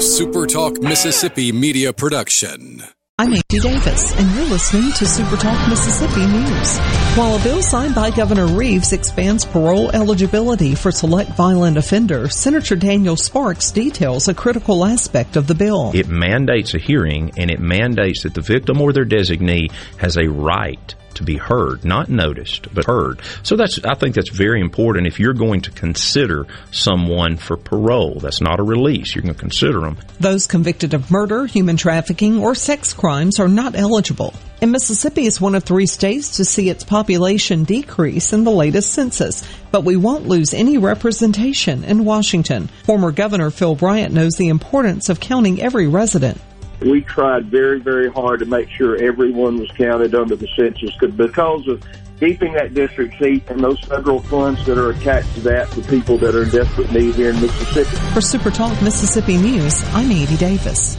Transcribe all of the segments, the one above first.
a SuperTalk Mississippi media production. I'm Andy Davis, and you're listening to SuperTalk Mississippi News. While a bill signed by Governor Reeves expands parole eligibility for select violent offenders, Senator Daniel Sparks details a critical aspect of the bill. It mandates a hearing and it mandates that the victim or their designee has a right to be heard, not noticed, but heard. So that's, I think that's very important if you're going to consider someone for parole. That's not a release. You're going to consider them. Those convicted of murder, human trafficking, or sex crimes are not eligible. And Mississippi is one of three states to see its population decrease in the latest census, but we won't lose any representation in Washington. Former Governor Phil Bryant knows the importance of counting every resident we tried very, very hard to make sure everyone was counted under the census because of keeping that district seat and those federal funds that are attached to that for people that are in desperate need here in Mississippi. For Super Talk Mississippi News, I'm Andy Davis.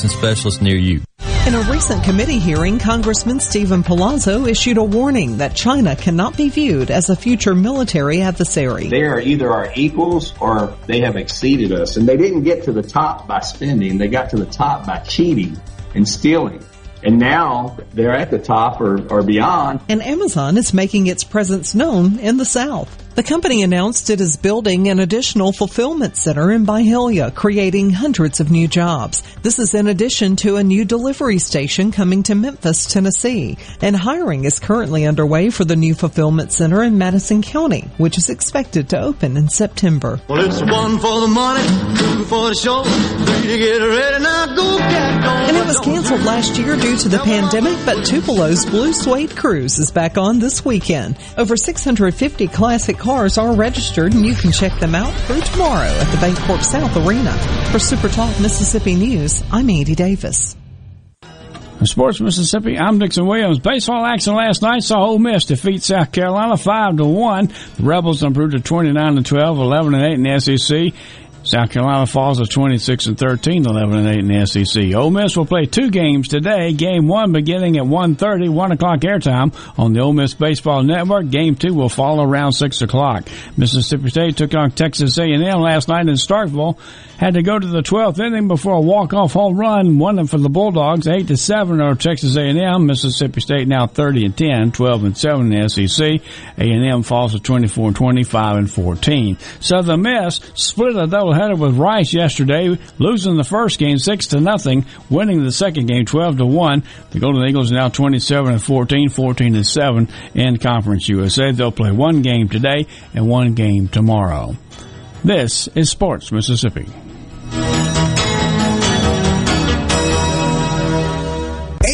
specialist near you. In a recent committee hearing, Congressman Steven Palazzo issued a warning that China cannot be viewed as a future military adversary. They are either our equals or they have exceeded us. And they didn't get to the top by spending, they got to the top by cheating and stealing. And now they're at the top or, or beyond. And Amazon is making its presence known in the South. The company announced it is building an additional fulfillment center in Byhalia, creating hundreds of new jobs. This is in addition to a new delivery station coming to Memphis, Tennessee. And hiring is currently underway for the new fulfillment center in Madison County, which is expected to open in September. Well, it's one for the money, two for the show, three to get ready, now go get going. And it was canceled last year due to the pandemic, but Tupelo's Blue Suede Cruise is back on this weekend. Over 650 classic cars are registered and you can check them out through tomorrow at the BancorpSouth Arena. For Super Talk Mississippi News, I'm Andy Davis. Sports Mississippi, I'm Dixon Williams. Baseball action last night saw Ole Miss defeat South Carolina 5 to 1. The Rebels improved to 29 to 12, 11 and 8 in the SEC. South Carolina falls to 26 and 13, 11 and 8 in the SEC. Ole Miss will play two games today. Game one beginning at 1.30, 1 o'clock airtime on the Ole Miss Baseball Network. Game two will follow around 6 o'clock. Mississippi State took on Texas A&M last night in Starkville. Had to go to the 12th inning before a walk-off home run. Won them for the Bulldogs, 8 to 7 over Texas A&M. Mississippi State now 30 and 10, 12 and 7 in the SEC. A&M falls to 24 and 25 and 14. Southern Miss split a double doubleheader with Rice yesterday, losing the first game six to nothing, winning the second game twelve to one. The Golden Eagles are now twenty seven and 14, 14 and seven in Conference USA. They'll play one game today and one game tomorrow. This is Sports Mississippi.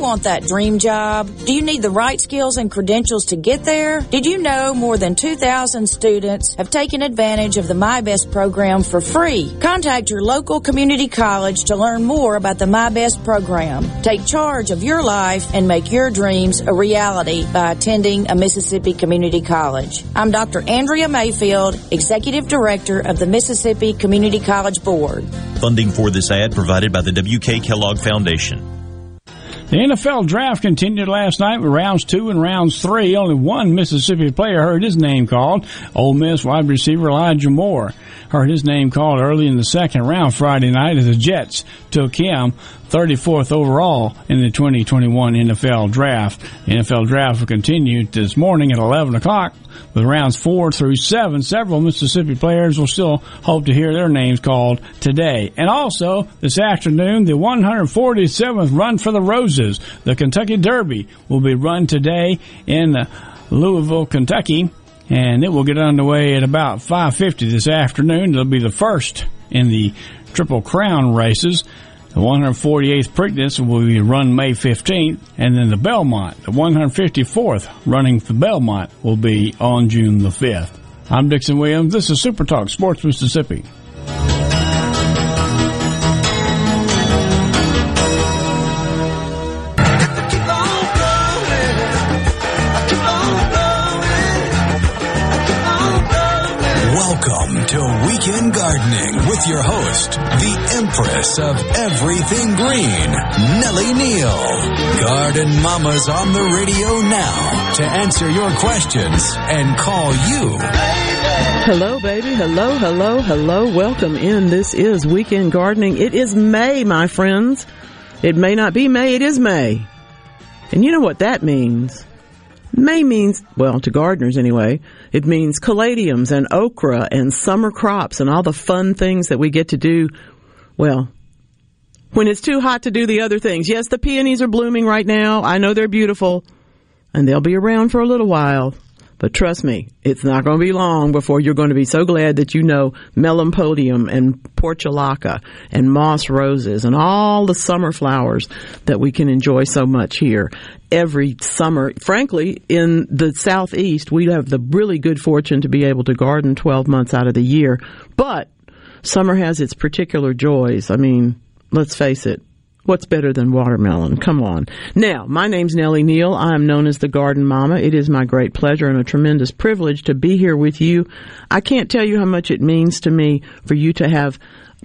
want that dream job? Do you need the right skills and credentials to get there? Did you know more than 2,000 students have taken advantage of the MI-BEST program for free? Contact your local community college to learn more about the MI-BEST program. Take charge of your life and make your dreams a reality by attending a Mississippi community college. I'm Dr. Andrea Mayfield, Executive Director of the Mississippi Community College Board. Funding for this ad provided by the W.K. Kellogg Foundation. The NFL draft continued last night with rounds two and rounds three. Only one Mississippi player heard his name called. Ole Miss wide receiver Elijah Moore heard his name called early in the second round Friday night as the Jets took him 34th overall in the 2021 NFL draft. The NFL draft will continue this morning at 11 o'clock with rounds four through seven. Several Mississippi players will still hope to hear their names called today. And also this afternoon, the 147th Run for the Roses, the Kentucky Derby, will be run today in Louisville, Kentucky, and it will get underway at about 5:50 this afternoon. It'll be the first in the Triple Crown races. The 148th Preakness will be run May 15th, and then the Belmont, the 154th running for Belmont, will be on June the 5th. I'm Dixon Williams. This is Super Talk Sports Mississippi. Welcome to Weekend Gardening with your host, the Empress of Everything Green, Nellie Neal. Garden Mama's on the radio now to answer your questions and call you. Hello, baby. Hello, hello, hello. Welcome in. This is Weekend Gardening. It is May, my friends. It may not be May, it is May. And you know what that means? May means, well, to gardeners anyway, it means caladiums and okra and summer crops and all the fun things that we get to do. Well, when it's too hot to do the other things. Yes, the peonies are blooming right now. I know they're beautiful and they'll be around for a little while. But trust me, it's not going to be long before you're going to be so glad that you know melampodium and portulaca and moss roses and all the summer flowers that we can enjoy so much here every summer. Frankly, in the southeast, we have the really good fortune to be able to garden 12 months out of the year. But summer has its particular joys. I mean, let's face it, What's better than watermelon? Come on. Now, my name's Nellie Neal. I am known as the Garden Mama. It is my great pleasure and a tremendous privilege to be here with you. I can't tell you how much it means to me for you to have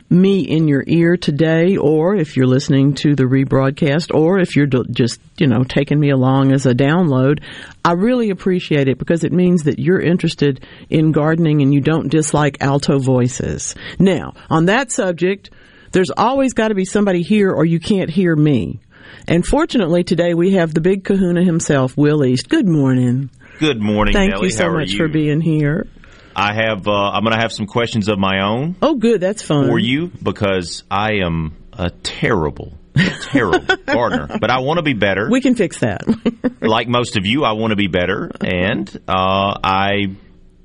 me in your ear today, or if you're listening to the rebroadcast, or if you're just, you know, taking me along as a download. I really appreciate it because it means that you're interested in gardening and you don't dislike alto voices. Now, on that subject, there's always got to be somebody here or you can't hear me. And fortunately today we have the big kahuna himself, Will East. Good morning. Good morning, Thank Nellie. you so much you? for being here. I have. Uh, I'm going to have some questions of my own Oh, good. That's fun. for you because I am a terrible, terrible gardener. But I want to be better. We can fix that. like most of you, I want to be better, and uh, I'm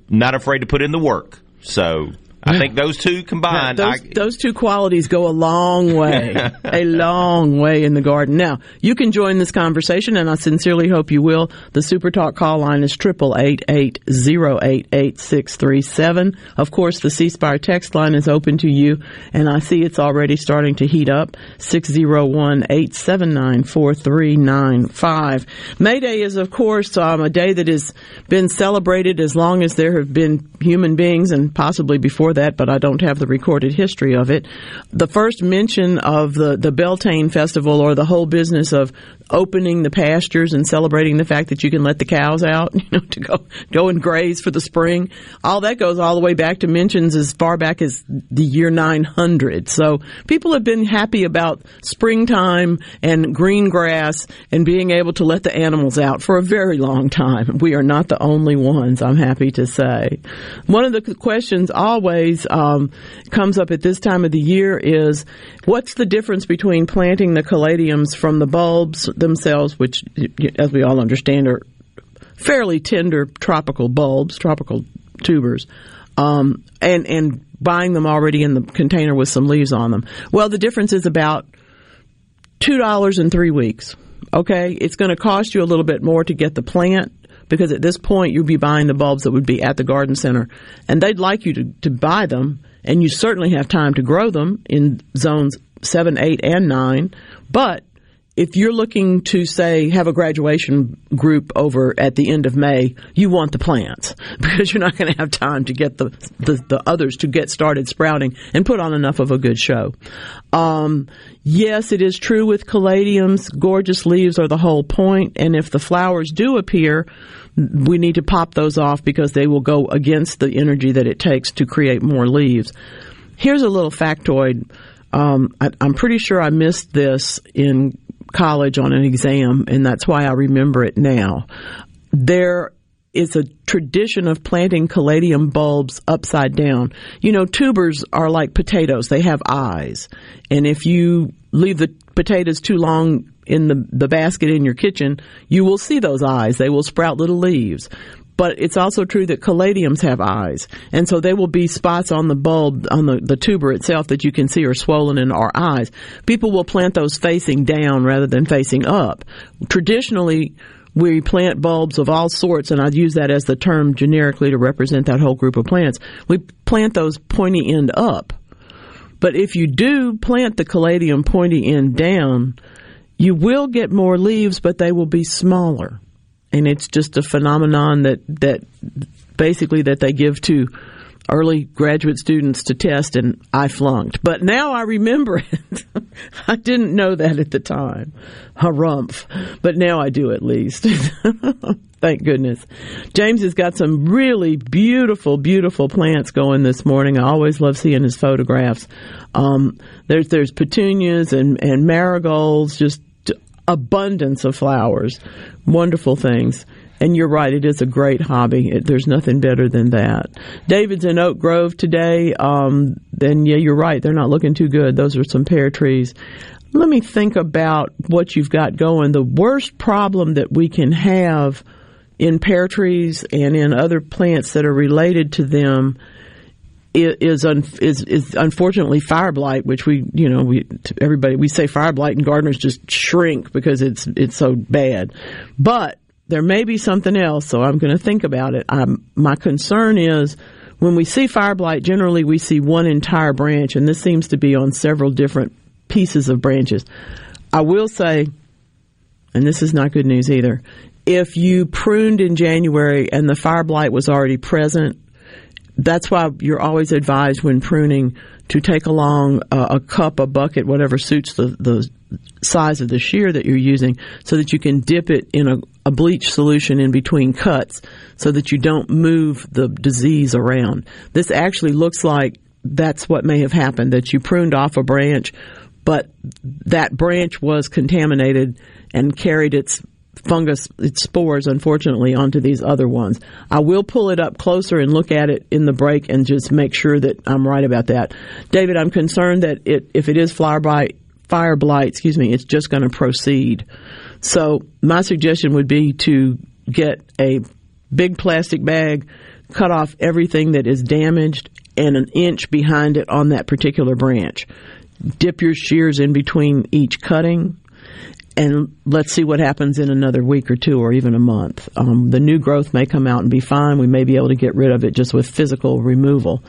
not afraid to put in the work. So I think those two combined, those, I, those two qualities go a long way, a long way in the garden. Now, you can join this conversation, and I sincerely hope you will. The Super Talk call line is triple eight eight zero eight eight six three seven. Of course, the C Spire text line is open to you, and I see it's already starting to heat up. Six zero one eight seven nine four three nine five. May Day is, of course, um, a day that has been celebrated as long as there have been human beings, and possibly before that, but I don't have the recorded history of it. The first mention of the, the Beltane Festival or the whole business of opening the pastures and celebrating the fact that you can let the cows out, you know, to go, go and graze for the spring. All that goes all the way back to mentions as far back as the year 900. So people have been happy about springtime and green grass and being able to let the animals out for a very long time. We are not the only ones, I'm happy to say. One of the questions always um, comes up at this time of the year is what's the difference between planting the caladiums from the bulbs themselves, which, as we all understand, are fairly tender tropical bulbs, tropical tubers, um, and and buying them already in the container with some leaves on them. Well, the difference is about two dollars in three weeks. Okay, it's going to cost you a little bit more to get the plant because at this point you'd be buying the bulbs that would be at the garden center, and they'd like you to, to buy them, and you certainly have time to grow them in zones seven, eight, and nine. But if you're looking to say have a graduation group over at the end of May, you want the plants because you're not going to have time to get the, the, the others to get started sprouting and put on enough of a good show. Um, yes, it is true with caladiums. Gorgeous leaves are the whole point, and if the flowers do appear, we need to pop those off because they will go against the energy that it takes to create more leaves. Here's a little factoid. Um, I, I'm pretty sure I missed this in college on an exam, and that's why I remember it now. There is a tradition of planting caladium bulbs upside down. You know, tubers are like potatoes, they have eyes. And if you leave the potatoes too long in the, the basket in your kitchen, you will see those eyes. They will sprout little leaves. But it's also true that caladiums have eyes. And so there will be spots on the bulb, on the, the tuber itself that you can see are swollen and are eyes. People will plant those facing down rather than facing up. Traditionally, we plant bulbs of all sorts, and I'd use that as the term generically to represent that whole group of plants. We plant those pointy end up. But if you do plant the caladium pointy end down, you will get more leaves, but they will be smaller and it's just a phenomenon that that basically that they give to early graduate students to test and I flunked. But now I remember it. I didn't know that at the time. Harumph. But now I do at least. Thank goodness. James has got some really beautiful, beautiful plants going this morning. I always love seeing his photographs. Um, there's there's petunias and, and marigolds, just abundance of flowers, wonderful things. And you're right, it is a great hobby. It, there's nothing better than that. David's in Oak Grove today. Um, then, yeah, you're right. They're not looking too good. Those are some pear trees. Let me think about what you've got going. The worst problem that we can have in pear trees and in other plants that are related to them is un, is is unfortunately fire blight, which we you know we everybody we say fire blight and gardeners just shrink because it's it's so bad, but there may be something else. So I'm going to think about it. I'm, my concern is when we see fire blight, generally we see one entire branch, and this seems to be on several different pieces of branches. I will say, and this is not good news either. If you pruned in January and the fire blight was already present, that's why you're always advised when pruning to take along a, a cup, a bucket, whatever suits the, the size of the shear that you're using so that you can dip it in a, a, bleach solution in between cuts so that you don't move the disease around. This actually looks like that's what may have happened, that you pruned off a branch, but that branch was contaminated and carried its fungus, spores, unfortunately, onto these other ones. I will pull it up closer and look at it in the break and just make sure that I'm right about that. David, I'm concerned that it, if it is blight, fire blight, excuse me, it's just going to proceed. So my suggestion would be to get a big plastic bag, cut off everything that is damaged, and an inch behind it on that particular branch. Dip your shears in between each cutting and let's see what happens in another week or two or even a month. Um, the new growth may come out and be fine. We may be able to get rid of it just with physical removal.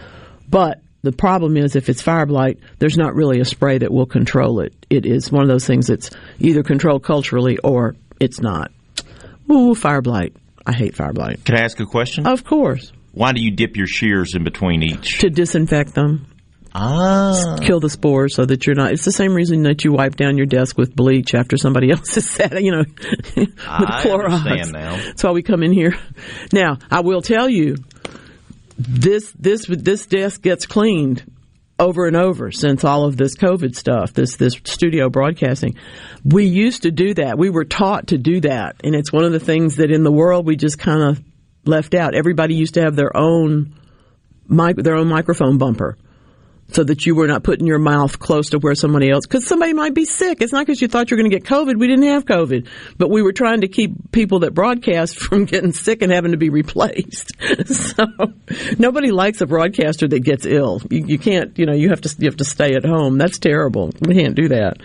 But the problem is if it's fire blight, there's not really a spray that will control it. It is one of those things that's either controlled culturally or it's not. Ooh, fire blight. I hate fire blight. Can I ask a question? Of course. Why do you dip your shears in between each? To disinfect them. Ah. Kill the spores so that you're not. It's the same reason that you wipe down your desk with bleach after somebody else has said it, you know, with I Clorox. now. That's why we come in here. Now, I will tell you, this this this desk gets cleaned over and over since all of this COVID stuff, this this studio broadcasting. We used to do that. We were taught to do that, and it's one of the things that in the world we just kind of left out. Everybody used to have their own mic, their own microphone bumper. So that you were not putting your mouth close to where somebody else, because somebody might be sick. It's not because you thought you were going to get COVID. We didn't have COVID, but we were trying to keep people that broadcast from getting sick and having to be replaced. so nobody likes a broadcaster that gets ill. You, you can't, you know, you have to you have to stay at home. That's terrible. We can't do that.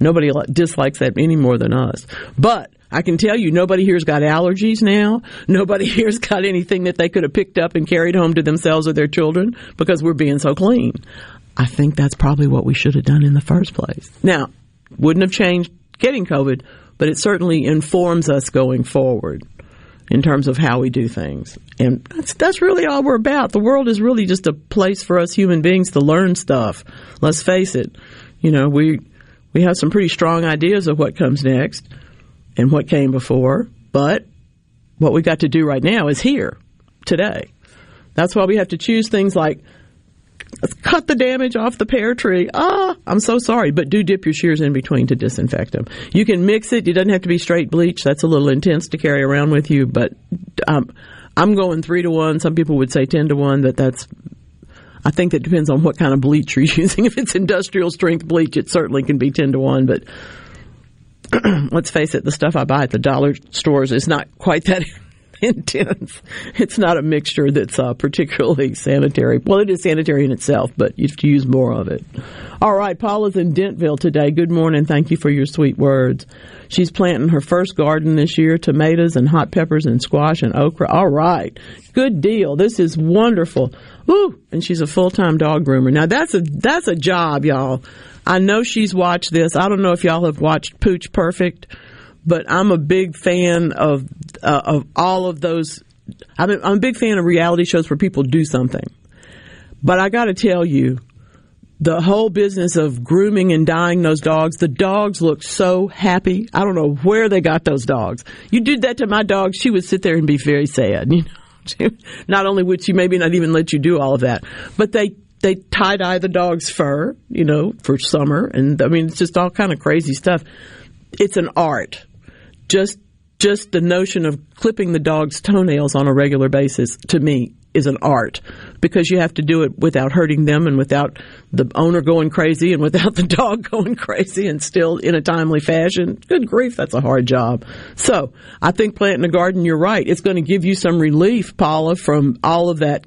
Nobody li- dislikes that any more than us. But I can tell you, nobody here's got allergies now. Nobody here's got anything that they could have picked up and carried home to themselves or their children because we're being so clean. I think that's probably what we should have done in the first place. Now, wouldn't have changed getting COVID, but it certainly informs us going forward in terms of how we do things. And that's that's really all we're about. The world is really just a place for us human beings to learn stuff. Let's face it. You know, we we have some pretty strong ideas of what comes next and what came before, but what we got to do right now is here today. That's why we have to choose things like let's cut the damage off the pear tree. Ah, I'm so sorry, but do dip your shears in between to disinfect them. You can mix it. It doesn't have to be straight bleach. That's a little intense to carry around with you, but um, I'm going three to one. Some people would say ten to one. That that's. I think that depends on what kind of bleach you're using. If it's industrial strength bleach, it certainly can be ten to one, but let's face it, the stuff I buy at the dollar stores is not quite that intense. It's not a mixture that's uh, particularly sanitary. Well, it is sanitary in itself, but you have to use more of it. All right, Paula's in Dentville today. Good morning. Thank you for your sweet words. She's planting her first garden this year, tomatoes and hot peppers and squash and okra. All right. Good deal. This is wonderful. Woo! And she's a full-time dog groomer. Now that's a, that's a job, y'all. I know she's watched this. I don't know if y'all have watched Pooch Perfect, but I'm a big fan of uh, of all of those. I'm a, I'm a big fan of reality shows where people do something. But I got to tell you, the whole business of grooming and dyeing those dogs, the dogs look so happy. I don't know where they got those dogs. You did that to my dog, she would sit there and be very sad. You know, not only would she maybe not even let you do all of that, but they they tie dye the dog's fur, you know, for summer, and I mean it's just all kind of crazy stuff. It's an art. Just just the notion of clipping the dog's toenails on a regular basis to me is an art because you have to do it without hurting them and without the owner going crazy and without the dog going crazy and still in a timely fashion. Good grief, that's a hard job. So I think planting a garden, you're right. It's going to give you some relief, Paula, from all of that,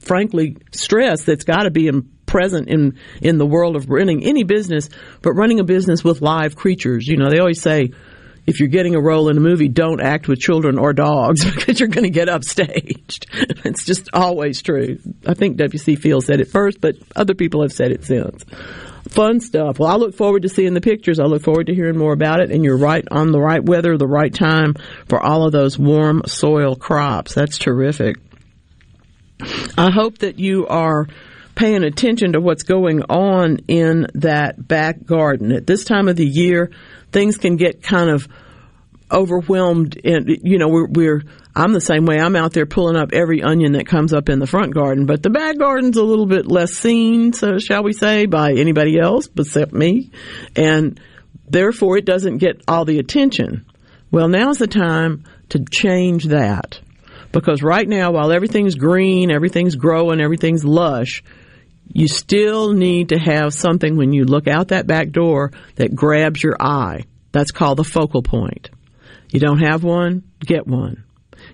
frankly, stress that's got to be in, present in, in the world of running any business, but running a business with live creatures. You know, they always say, if you're getting a role in a movie, don't act with children or dogs because you're going to get upstaged. it's just always true. I think W.C. Fields said it first, but other people have said it since. Fun stuff. Well, I look forward to seeing the pictures. I look forward to hearing more about it. And you're right on the right weather, the right time for all of those warm soil crops. That's terrific. I hope that you are paying attention to what's going on in that back garden. At this time of the year, things can get kind of overwhelmed and you know we're we're I'm the same way. I'm out there pulling up every onion that comes up in the front garden, but the back garden's a little bit less seen, so shall we say, by anybody else except me. And therefore it doesn't get all the attention. Well, now's the time to change that. Because right now, while everything's green, everything's growing, everything's lush, you still need to have something when you look out that back door that grabs your eye. That's called the focal point. You don't have one? Get one.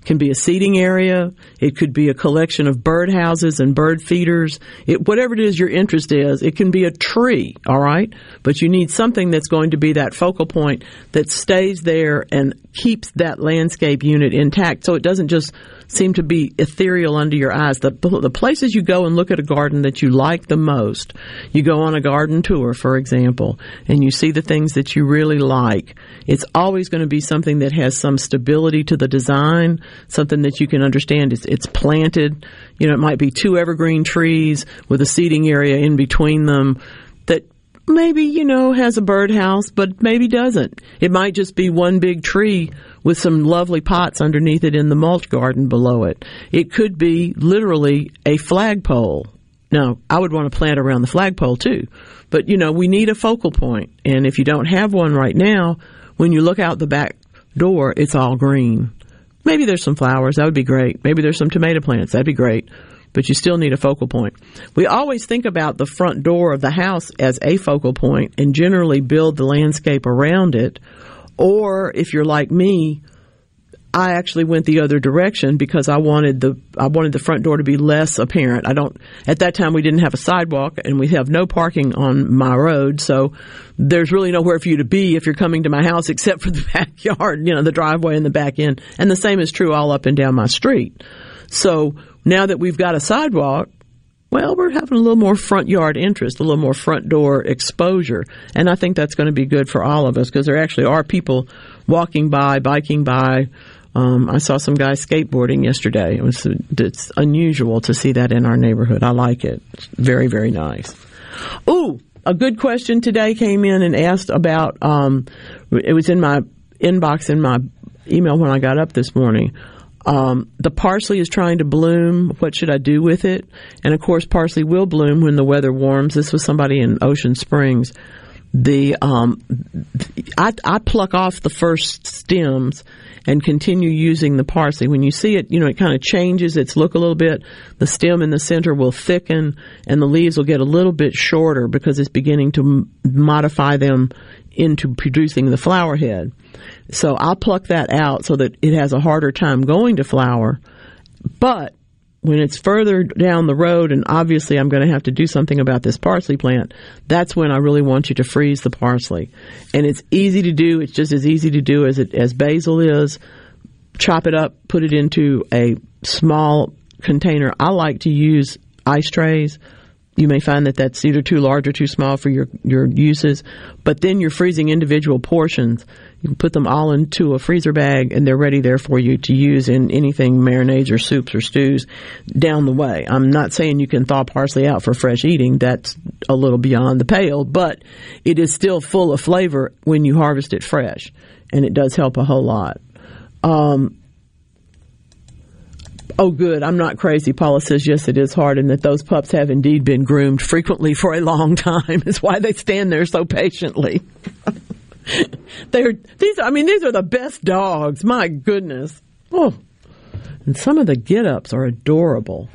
Can be a seating area. It could be a collection of bird houses and bird feeders. It, whatever it is your interest is, it can be a tree, all right? But you need something that's going to be that focal point that stays there and keeps that landscape unit intact so it doesn't just seem to be ethereal under your eyes. The, the places you go and look at a garden that you like the most, you go on a garden tour, for example, and you see the things that you really like. It's always going to be something that has some stability to the design, something that you can understand. It's, it's planted. You know, it might be two evergreen trees with a seating area in between them that maybe, you know, has a birdhouse, but maybe doesn't. It might just be one big tree with some lovely pots underneath it in the mulch garden below it. It could be literally a flagpole. Now, I would want to plant around the flagpole too, but you know, we need a focal point. And if you don't have one right now, when you look out the back door, it's all green. Maybe there's some flowers. That would be great. Maybe there's some tomato plants. That'd be great. but you still need a focal point. We always think about the front door of the house as a focal point and generally build the landscape around it. Or if you're like me, I actually went the other direction because I wanted the I wanted the front door to be less apparent. I don't at that time we didn't have a sidewalk and we have no parking on my road, so there's really nowhere for you to be if you're coming to my house except for the backyard, you know, the driveway and the back end. And the same is true all up and down my street. So now that we've got a sidewalk, well, we're having a little more front yard interest, a little more front door exposure. And I think that's going to be good for all of us because there actually are people walking by, biking by, um, I saw some guys skateboarding yesterday. It was it's unusual to see that in our neighborhood. I like it. It's very very nice. Ooh, a good question today came in and asked about. Um, it was in my inbox in my email when I got up this morning. Um, the parsley is trying to bloom. What should I do with it? And of course, parsley will bloom when the weather warms. This was somebody in Ocean Springs. The um, I, I pluck off the first stems and continue using the parsley. When you see it, you know, it kind of changes its look a little bit. The stem in the center will thicken and the leaves will get a little bit shorter because it's beginning to m- modify them into producing the flower head. So I'll pluck that out so that it has a harder time going to flower. But when it's further down the road, and obviously I'm going to have to do something about this parsley plant, that's when I really want you to freeze the parsley. And it's easy to do. It's just as easy to do as it, as basil is. Chop it up, put it into a small container. I like to use ice trays. You may find that that's either too large or too small for your, your uses, but then you're freezing individual portions you can put them all into a freezer bag and they're ready there for you to use in anything marinades or soups or stews down the way. I'm not saying you can thaw parsley out for fresh eating. That's a little beyond the pale, but it is still full of flavor when you harvest it fresh. And it does help a whole lot. Um, Oh, good. I'm not crazy. Paula says, yes, it is hard, and that those pups have indeed been groomed frequently for a long time. Is why they stand there so patiently. They're these. I mean, these are the best dogs. My goodness. Oh, and some of the get-ups are adorable.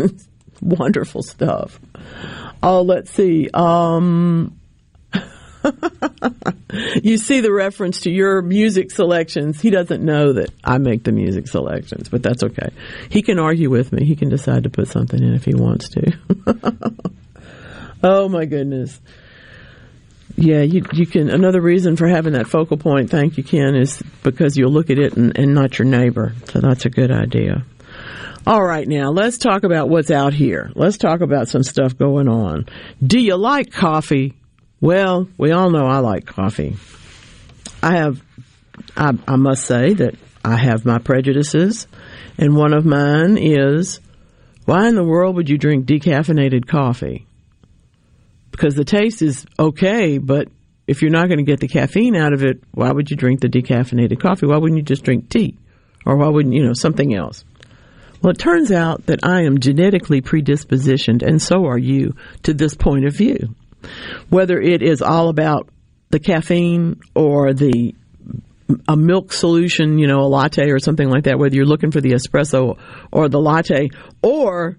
Wonderful stuff. Oh, let's see. Um, you see the reference to your music selections. He doesn't know that I make the music selections, but that's okay. He can argue with me. He can decide to put something in if he wants to. oh my goodness. Yeah, you you can. Another reason for having that focal point, thank you, Ken, is because you'll look at it and, and not your neighbor. So that's a good idea. All right, now let's talk about what's out here. Let's talk about some stuff going on. Do you like coffee? Well, we all know I like coffee. I have, I, I must say that I have my prejudices, and one of mine is, why in the world would you drink decaffeinated coffee? Because the taste is okay, but if you're not going to get the caffeine out of it, why would you drink the decaffeinated coffee? Why wouldn't you just drink tea? Or why wouldn't, you know, something else? Well, it turns out that I am genetically predispositioned, and so are you, to this point of view. Whether it is all about the caffeine or the a milk solution, you know, a latte or something like that, whether you're looking for the espresso or the latte, or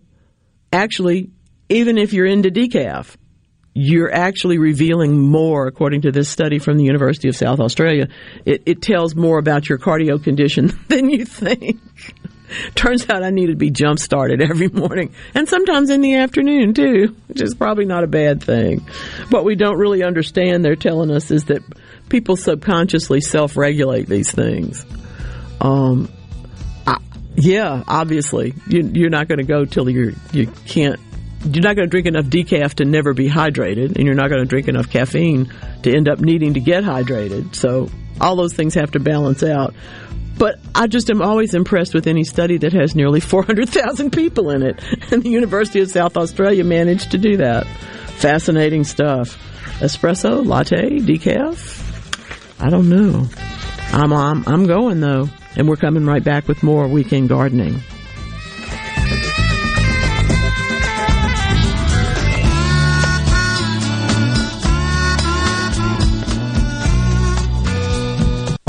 actually, even if you're into decaf, you're actually revealing more, according to this study from the University of South Australia. It, it tells more about your cardio condition than you think. Turns out I need to be jump started every morning and sometimes in the afternoon too, which is probably not a bad thing. What we don't really understand, they're telling us, is that people subconsciously self regulate these things. Um, I, yeah, obviously, you, are not going to go till you you can't you're not going to drink enough decaf to never be hydrated, and you're not going to drink enough caffeine to end up needing to get hydrated. So all those things have to balance out. But I just am always impressed with any study that has nearly 400,000 people in it. And the University of South Australia managed to do that. Fascinating stuff. Espresso, latte, decaf? I don't know. I'm, I'm, I'm going though. And we're coming right back with more weekend gardening.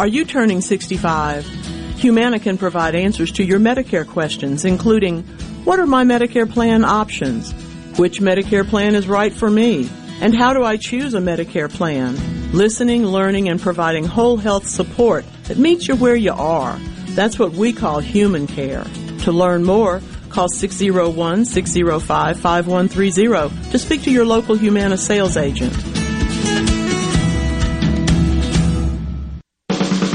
Are you turning 65? Humana can provide answers to your Medicare questions, including what are my Medicare plan options? Which Medicare plan is right for me? And how do I choose a Medicare plan? Listening, learning, and providing whole health support that meets you where you are. That's what we call human care. To learn more, call 601-605-5130 to speak to your local Humana sales agent.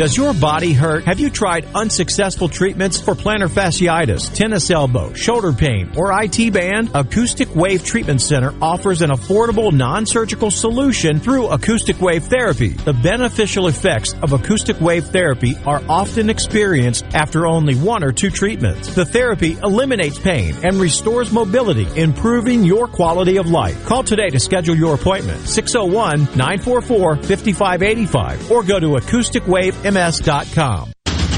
Does your body hurt? Have you tried unsuccessful treatments for plantar fasciitis, tennis elbow, shoulder pain, or IT band? Acoustic Wave Treatment Center offers an affordable non-surgical solution through acoustic wave therapy. The beneficial effects of acoustic wave therapy are often experienced after only one or two treatments. The therapy eliminates pain and restores mobility, improving your quality of life. Call today to schedule your appointment. 601-944-5585 or go to acousticwave.ms.com.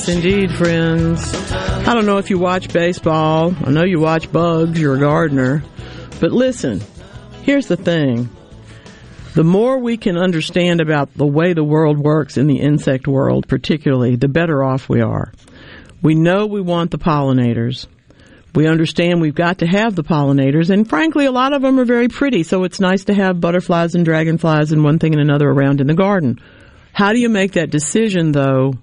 Yes, indeed, friends. I don't know if you watch baseball. I know you watch bugs. You're a gardener. But listen, here's the thing. The more we can understand about the way the world works in the insect world, particularly, the better off we are. We know we want the pollinators. We understand we've got to have the pollinators, and frankly, a lot of them are very pretty, so it's nice to have butterflies and dragonflies and one thing and another around in the garden. How do you make that decision, though,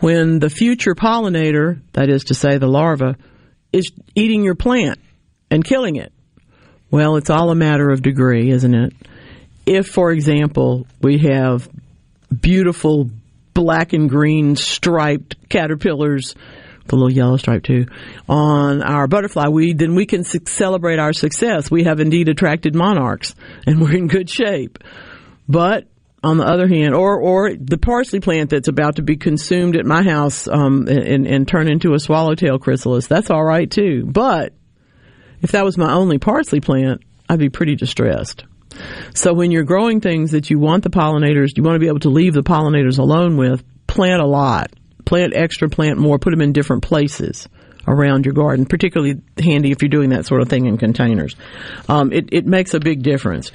when the future pollinator, that is to say the larva, is eating your plant and killing it. Well, it's all a matter of degree, isn't it? If, for example, we have beautiful black and green striped caterpillars, the little yellow stripe too, on our butterfly weed, then we can celebrate our success. We have indeed attracted monarchs and we're in good shape. But on the other hand, or or the parsley plant that's about to be consumed at my house um, and, and turn into a swallowtail chrysalis, that's all right too. But if that was my only parsley plant, I'd be pretty distressed. So when you're growing things that you want the pollinators, you want to be able to leave the pollinators alone with, plant a lot. Plant extra, plant more, put them in different places around your garden, particularly handy if you're doing that sort of thing in containers. Um, it, it makes a big difference.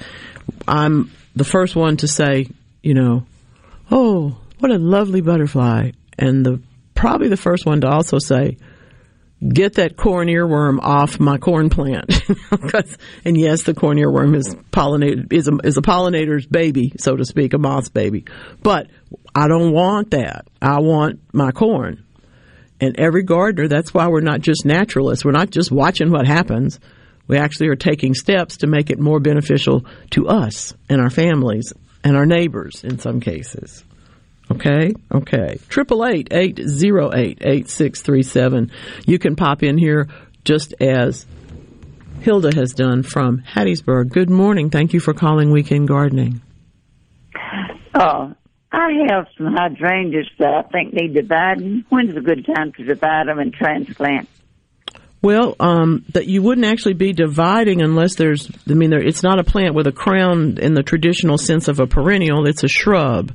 I'm the first one to say, you know, oh, what a lovely butterfly. And the probably the first one to also say, get that corn earworm off my corn plant. and yes, the corn earworm is pollinated is a, is a pollinator's baby, so to speak, a moth's baby. But I don't want that. I want my corn. And every gardener, that's why we're not just naturalists. We're not just watching what happens. We actually are taking steps to make it more beneficial to us and our families and our neighbors in some cases. Okay, okay. Triple eight eight zero eight eight six three seven. You can pop in here just as Hilda has done from Hattiesburg. Good morning. Thank you for calling Weekend Gardening. Oh, I have some hydrangeas that I think need dividing. When's a good time to divide them and transplant? Well, um, that you wouldn't actually be dividing unless there's. I mean, there, it's not a plant with a crown in the traditional sense of a perennial. It's a shrub.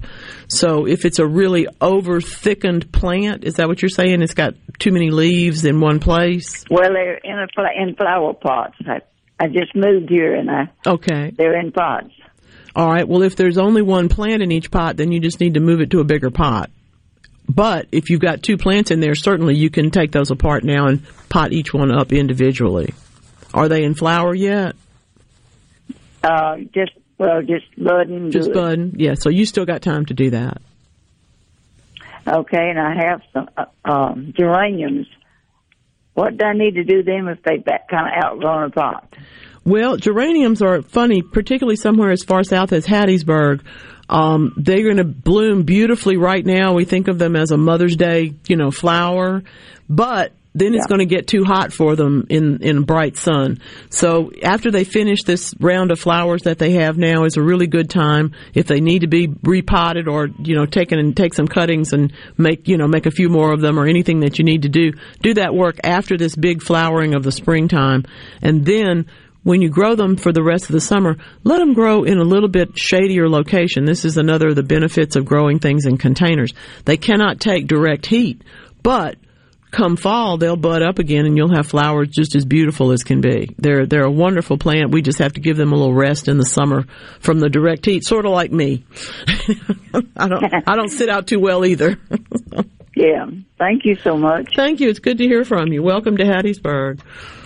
So if it's a really over thickened plant, is that what you're saying? It's got too many leaves in one place. Well, they're in a fl- in flower pots. I, I just moved here and I Okay. they're in pots. All right. Well, if there's only one plant in each pot, then you just need to move it to a bigger pot. But if you've got two plants in there, certainly you can take those apart now and pot each one up individually. Are they in flower yet? Uh, just well, just budding. Just budding. Yeah. So you still got time to do that. Okay, and I have some uh, um, geraniums. What do I need to do them if they that kind of outgrown a pot? Well, geraniums are funny, particularly somewhere as far south as Hattiesburg. Um, they're going to bloom beautifully right now. We think of them as a Mother's Day, you know, flower, but then it's going to get too hot for them in in bright sun. So after they finish this round of flowers that they have now is a really good time if they need to be repotted or you know taken and take some cuttings and make you know make a few more of them or anything that you need to do. Do that work after this big flowering of the springtime, and then when you grow them for the rest of the summer, let them grow in a little bit shadier location. This is another of the benefits of growing things in containers. They cannot take direct heat, but come fall they'll bud up again and you'll have flowers just as beautiful as can be. They're they're a wonderful plant. We just have to give them a little rest in the summer from the direct heat, sort of like me. I don't I don't sit out too well either. Yeah. Thank you so much. Thank you. It's good to hear from you. Welcome to Hattiesburg.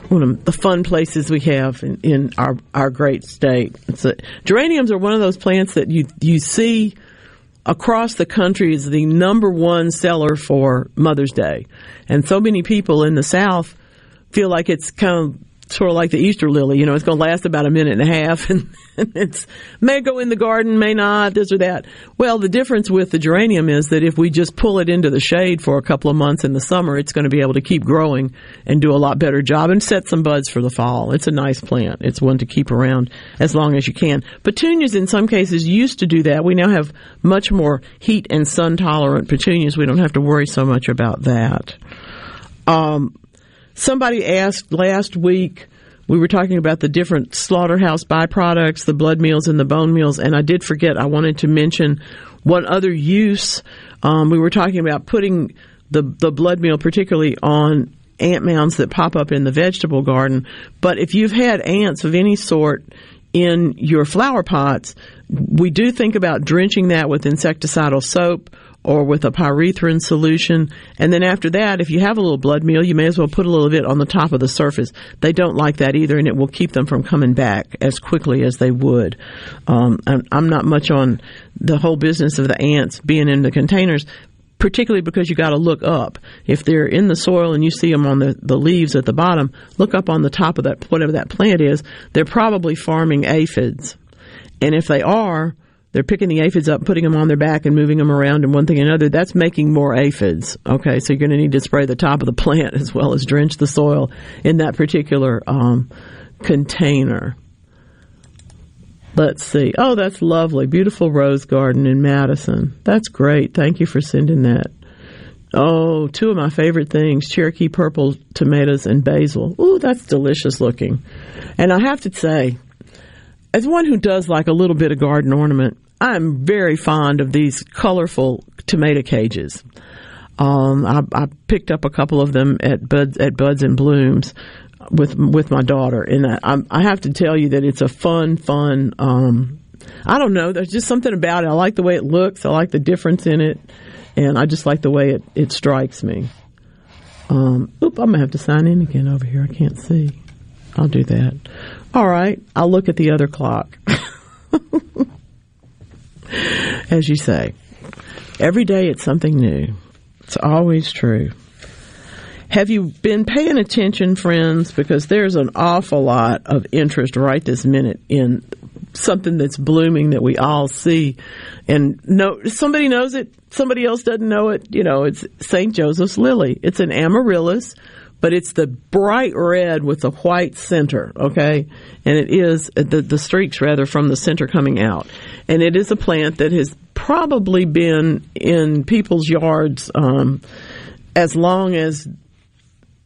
One of the fun places we have in, in our, our great state. A, geraniums are one of those plants that you you see across the country is the number one seller for Mother's Day. And so many people in the South feel like it's kind of sort of like the Easter lily, you know, it's going to last about a minute and a half and it's may go in the garden, may not, this or that. Well, the difference with the geranium is that if we just pull it into the shade for a couple of months in the summer, it's going to be able to keep growing and do a lot better job and set some buds for the fall. It's a nice plant. It's one to keep around as long as you can. Petunias in some cases used to do that. We now have much more heat and sun tolerant petunias. We don't have to worry so much about that. Um, somebody asked last week, we were talking about the different slaughterhouse byproducts, the blood meals and the bone meals, and I did forget, I wanted to mention one other use. Um, we were talking about putting the, the blood meal particularly on ant mounds that pop up in the vegetable garden. But if you've had ants of any sort in your flower pots, we do think about drenching that with insecticidal soap or with a pyrethrin solution. And then after that, if you have a little blood meal, you may as well put a little bit on the top of the surface. They don't like that either, and it will keep them from coming back as quickly as they would. Um, I'm, I'm not much on the whole business of the ants being in the containers. particularly because you got to look up. If they're in the soil and you see them on the, the leaves at the bottom, look up on the top of that, whatever that plant is. They're probably farming aphids. And if they are, they're picking the aphids up, putting them on their back, and moving them around and one thing and another. That's making more aphids. Okay, so you're going to need to spray the top of the plant as well as drench the soil in that particular um, container. Let's see. Oh, that's lovely. Beautiful rose garden in Madison. That's great. Thank you for sending that. Oh, two of my favorite things Cherokee purple tomatoes and basil. Ooh, that's delicious looking. And I have to say, as one who does like a little bit of garden ornament, I'm very fond of these colorful tomato cages. Um, I, I picked up a couple of them at Buds at Buds and Blooms with with my daughter, and I, I have to tell you that it's a fun, fun. Um, I don't know. There's just something about it. I like the way it looks. I like the difference in it, and I just like the way it it strikes me. Um, oop, I'm gonna have to sign in again over here. I can't see. I'll do that. All right. I'll look at the other clock. As you say, every day it's something new. It's always true. Have you been paying attention, friends? Because there's an awful lot of interest right this minute in something that's blooming that we all see. And no, somebody knows it, somebody else doesn't know it. You know, it's St. Joseph's lily. It's an amaryllis, but it's the bright red with the white center, okay? And it is the, the streaks rather from the center coming out. And it is a plant that has probably been in people's yards, um, as long as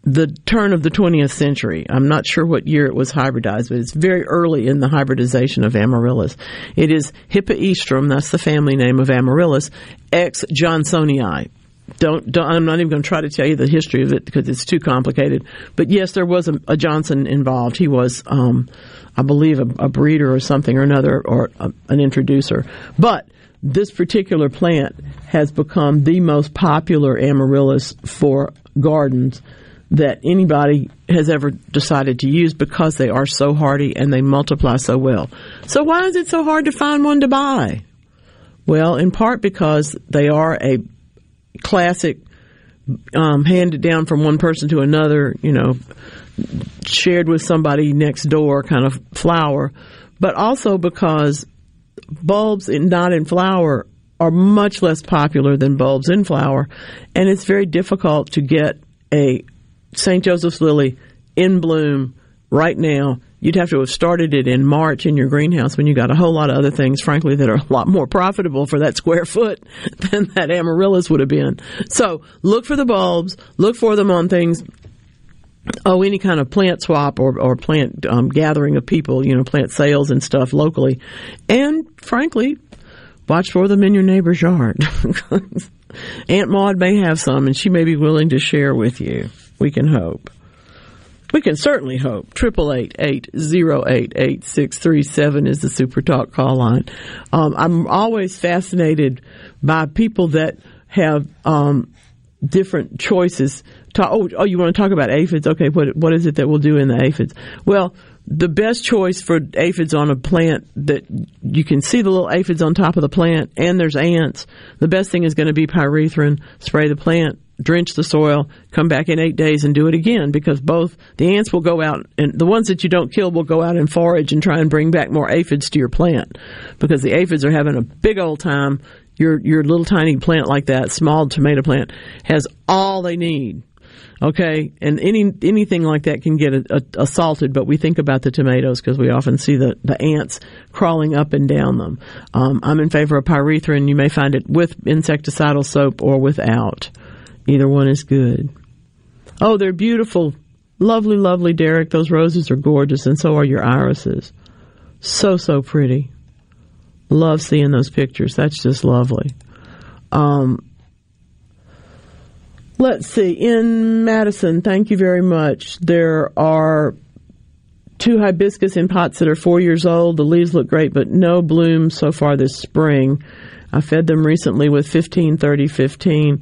the turn of the 20th century. I'm not sure what year it was hybridized, but it's very early in the hybridization of amaryllis. It is Hippeastrum, that's the family name of amaryllis, X Johnsonii. Don't, don't, I'm not even going to try to tell you the history of it because it's too complicated. But yes, there was a, a Johnson involved. He was, um, I believe, a, a, breeder or something or another, or a, an introducer. But this particular plant has become the most popular amaryllis for gardens that anybody has ever decided to use because they are so hardy and they multiply so well. So why is it so hard to find one to buy? Well, in part because they are a classic um, handed down from one person to another, you know, shared with somebody next door kind of flower, but also because bulbs in, not in flower are much less popular than bulbs in flower, and it's very difficult to get a St. Joseph's lily in bloom right now. You'd have to have started it in March in your greenhouse when you got a whole lot of other things, frankly, that are a lot more profitable for that square foot than that amaryllis would have been. So look for the bulbs, look for them on things oh, any kind of plant swap or, or plant um, gathering of people, you know, plant sales and stuff locally. And frankly, watch for them in your neighbor's yard. Aunt Maud may have some and she may be willing to share with you. We can hope. We can certainly hope. Triple eight eight zero eight eight six three seven is the Super Talk call line. Um, I'm always fascinated by people that have um, different choices. Oh, oh, you want to talk about aphids? Okay, what what is it that we'll do in the aphids? Well, the best choice for aphids on a plant that you can see the little aphids on top of the plant and there's ants. The best thing is going to be pyrethrin. Spray the plant drench the soil, come back in eight days and do it again because both the ants will go out and the ones that you don't kill will go out and forage and try and bring back more aphids to your plant because the aphids are having a big old time. Your your little tiny plant like that, small tomato plant, has all they need. Okay, and any anything like that can get assaulted, but we think about the tomatoes because we often see the, the ants crawling up and down them. Um, I'm in favor of pyrethrin. You may find it with insecticidal soap or without. Either one is good. Oh, they're beautiful. Lovely, lovely, Derek. Those roses are gorgeous, and so are your irises. So, so pretty. Love seeing those pictures. That's just lovely. Um, let's see. In Madison, thank you very much. There are two hibiscus in pots that are four years old. The leaves look great, but no bloom so far this spring. I fed them recently with 15, 30, 15.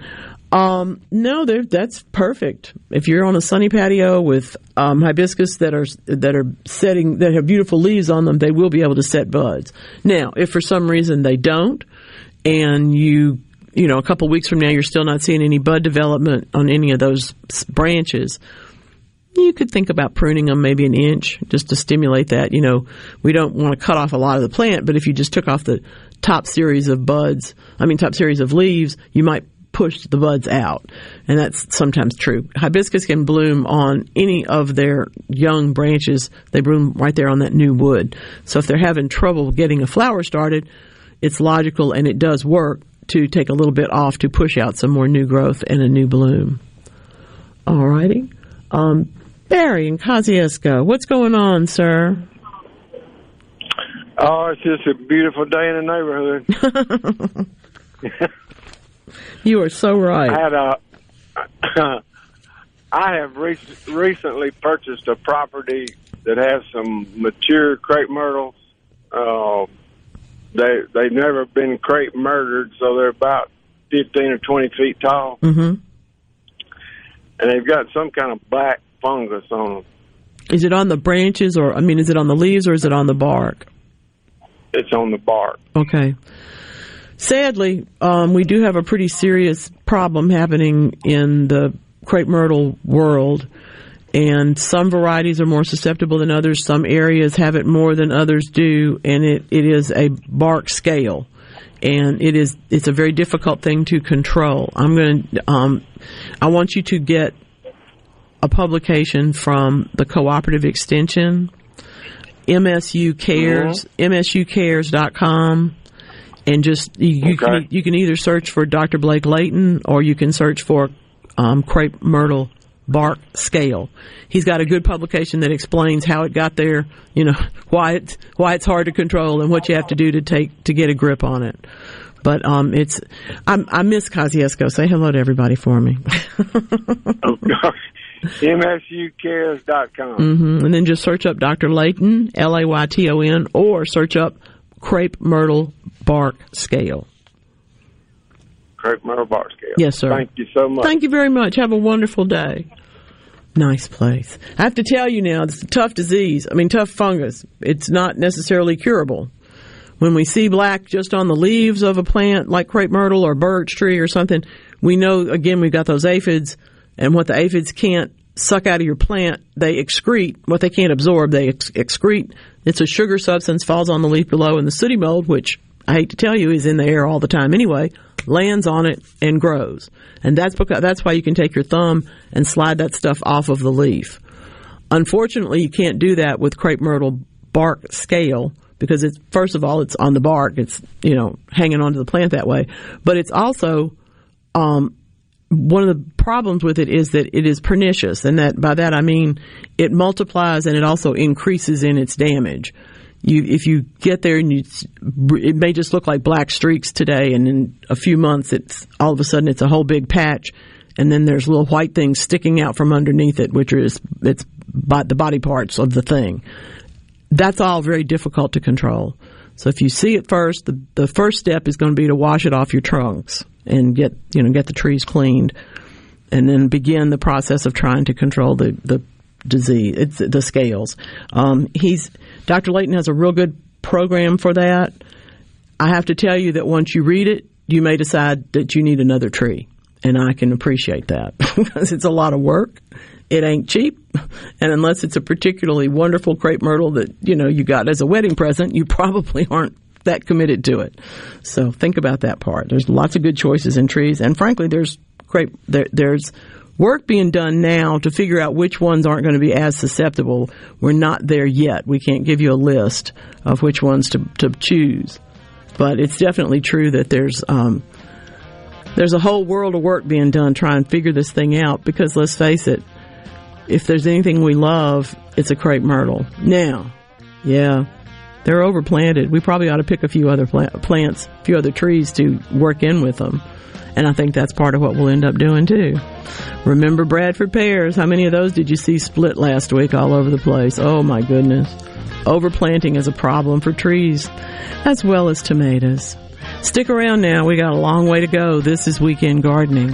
Um, no, that's perfect. If you're on a sunny patio with um, hibiscus that are that are setting that have beautiful leaves on them, they will be able to set buds. Now, if for some reason they don't, and you you know, a couple weeks from now, you're still not seeing any bud development on any of those branches. You could think about pruning them maybe an inch just to stimulate that. You know, we don't want to cut off a lot of the plant, but if you just took off the top series of buds, I mean, top series of leaves, you might push the buds out. And that's sometimes true. Hibiscus can bloom on any of their young branches. They bloom right there on that new wood. So if they're having trouble getting a flower started, it's logical and it does work to take a little bit off to push out some more new growth and a new bloom. All righty. Um, Barry in Kosciusko, what's going on, sir? Oh, it's just a beautiful day in the neighborhood. You are so right. I had a. I have re- recently purchased a property that has some mature crepe myrtles. Uh, they they've never been crepe murdered, so they're about fifteen or twenty feet tall, hmm and they've got some kind of black fungus on them. Is it on the branches, or I mean, is it on the leaves, or is it on the bark? It's on the bark. Okay. Sadly, um, we do have a pretty serious problem happening in the crepe myrtle world, and some varieties are more susceptible than others. Some areas have it more than others do, and it, it is a bark scale, and it is it's a very difficult thing to control. I'm going to um, I want you to get a publication from the Cooperative Extension, MSU Cares, MSUCares.com, and just you, you can you can either search for Dr. Blake Layton or you can search for um, crepe myrtle bark scale. He's got a good publication that explains how it got there, you know, why it's why it's hard to control and what you have to do to take to get a grip on it. But um, it's I'm, I miss Kosciusko. Say hello to everybody for me. MSUcares.com. hmm And then just search up Dr. Layton, L A Y T O N, or search up crepe myrtle bark scale. Crepe myrtle bark scale. Yes, sir. Thank you so much. Thank you very much. Have a wonderful day. Nice place. I have to tell you now, it's a tough disease. I mean, tough fungus. It's not necessarily curable. When we see black just on the leaves of a plant like crepe myrtle or birch tree or something, we know again we've got those aphids, and what the aphids can't suck out of your plant, they excrete. What they can't absorb, they ex- excrete. It's a sugar substance, falls on the leaf below, and the sooty mold, which I hate to tell you is in the air all the time anyway, lands on it and grows. And that's because that's why you can take your thumb and slide that stuff off of the leaf. Unfortunately, you can't do that with crepe myrtle bark scale because it's first of all it's on the bark, it's you know hanging onto the plant that way, but it's also um, one of the problems with it is that it is pernicious, and that by that I mean it multiplies and it also increases in its damage. You, if you get there and you, it may just look like black streaks today, and in a few months, it's all of a sudden it's a whole big patch, and then there's little white things sticking out from underneath it, which is it's the body parts of the thing. That's all very difficult to control. So if you see it first, the the first step is going to be to wash it off your trunks and get you know get the trees cleaned, and then begin the process of trying to control the the disease, it's the scales. Um, he's Dr. Layton has a real good program for that. I have to tell you that once you read it, you may decide that you need another tree, and I can appreciate that because it's a lot of work. It ain't cheap, and unless it's a particularly wonderful crepe myrtle that you know you got as a wedding present, you probably aren't that committed to it. So think about that part. There's lots of good choices in trees, and frankly, there's great there, there's work being done now to figure out which ones aren't going to be as susceptible. We're not there yet. We can't give you a list of which ones to, to choose. But it's definitely true that there's um, there's a whole world of work being done trying to figure this thing out because let's face it, if there's anything we love, it's a crepe myrtle. Now, yeah, they're overplanted. We probably ought to pick a few other plant, plants, a few other trees to work in with them. And I think that's part of what we'll end up doing too. Remember Bradford pears? How many of those did you see split last week all over the place? Oh my goodness. Overplanting is a problem for trees as well as tomatoes. Stick around now. We got a long way to go. This is weekend gardening.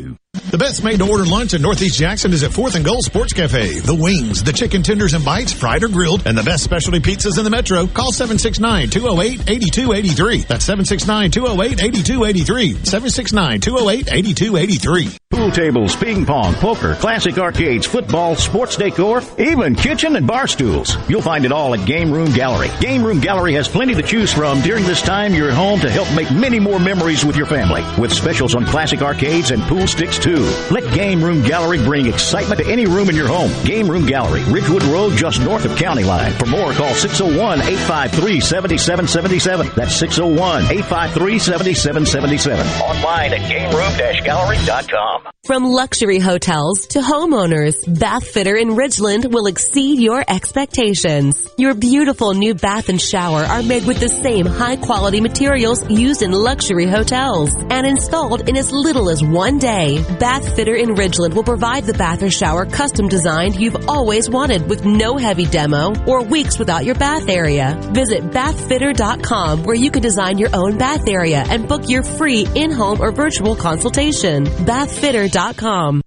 You. The best made to order lunch in Northeast Jackson is at Fourth and Goal Sports Cafe. The wings, the chicken tenders and bites, fried or grilled, and the best specialty pizzas in the metro. Call 769-208-8283. That's 769-208-8283. 769-208-8283. Pool tables, ping pong, poker, classic arcades, football, sports decor, even kitchen and bar stools. You'll find it all at Game Room Gallery. Game Room Gallery has plenty to choose from during this time you're home to help make many more memories with your family. With specials on classic arcades and pool sticks too. Let Game Room Gallery bring excitement to any room in your home. Game Room Gallery, Ridgewood Road, just north of County Line. For more, call 601-853-7777. That's 601-853-7777. Online at gameroom-gallery.com. From luxury hotels to homeowners, Bath Fitter in Ridgeland will exceed your expectations. Your beautiful new bath and shower are made with the same high quality materials used in luxury hotels and installed in as little as one day. Bath Fitter in Ridgeland will provide the bath or shower custom designed you've always wanted with no heavy demo or weeks without your bath area. Visit bathfitter.com where you can design your own bath area and book your free in-home or virtual consultation. Bathfitter.com.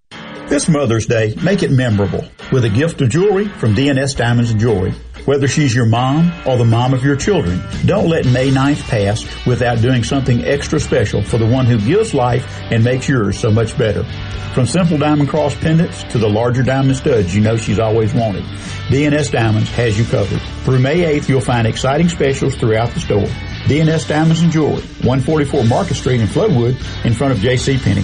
This Mother's Day, make it memorable with a gift of jewelry from DNS Diamonds and Jewelry. Whether she's your mom or the mom of your children, don't let May 9th pass without doing something extra special for the one who gives life and makes yours so much better. From simple diamond cross pendants to the larger diamond studs you know she's always wanted, DNS Diamonds has you covered. Through May 8th, you'll find exciting specials throughout the store. DNS Diamonds and Jewelry, 144 Market Street in Flowood in front of J.C. Penney.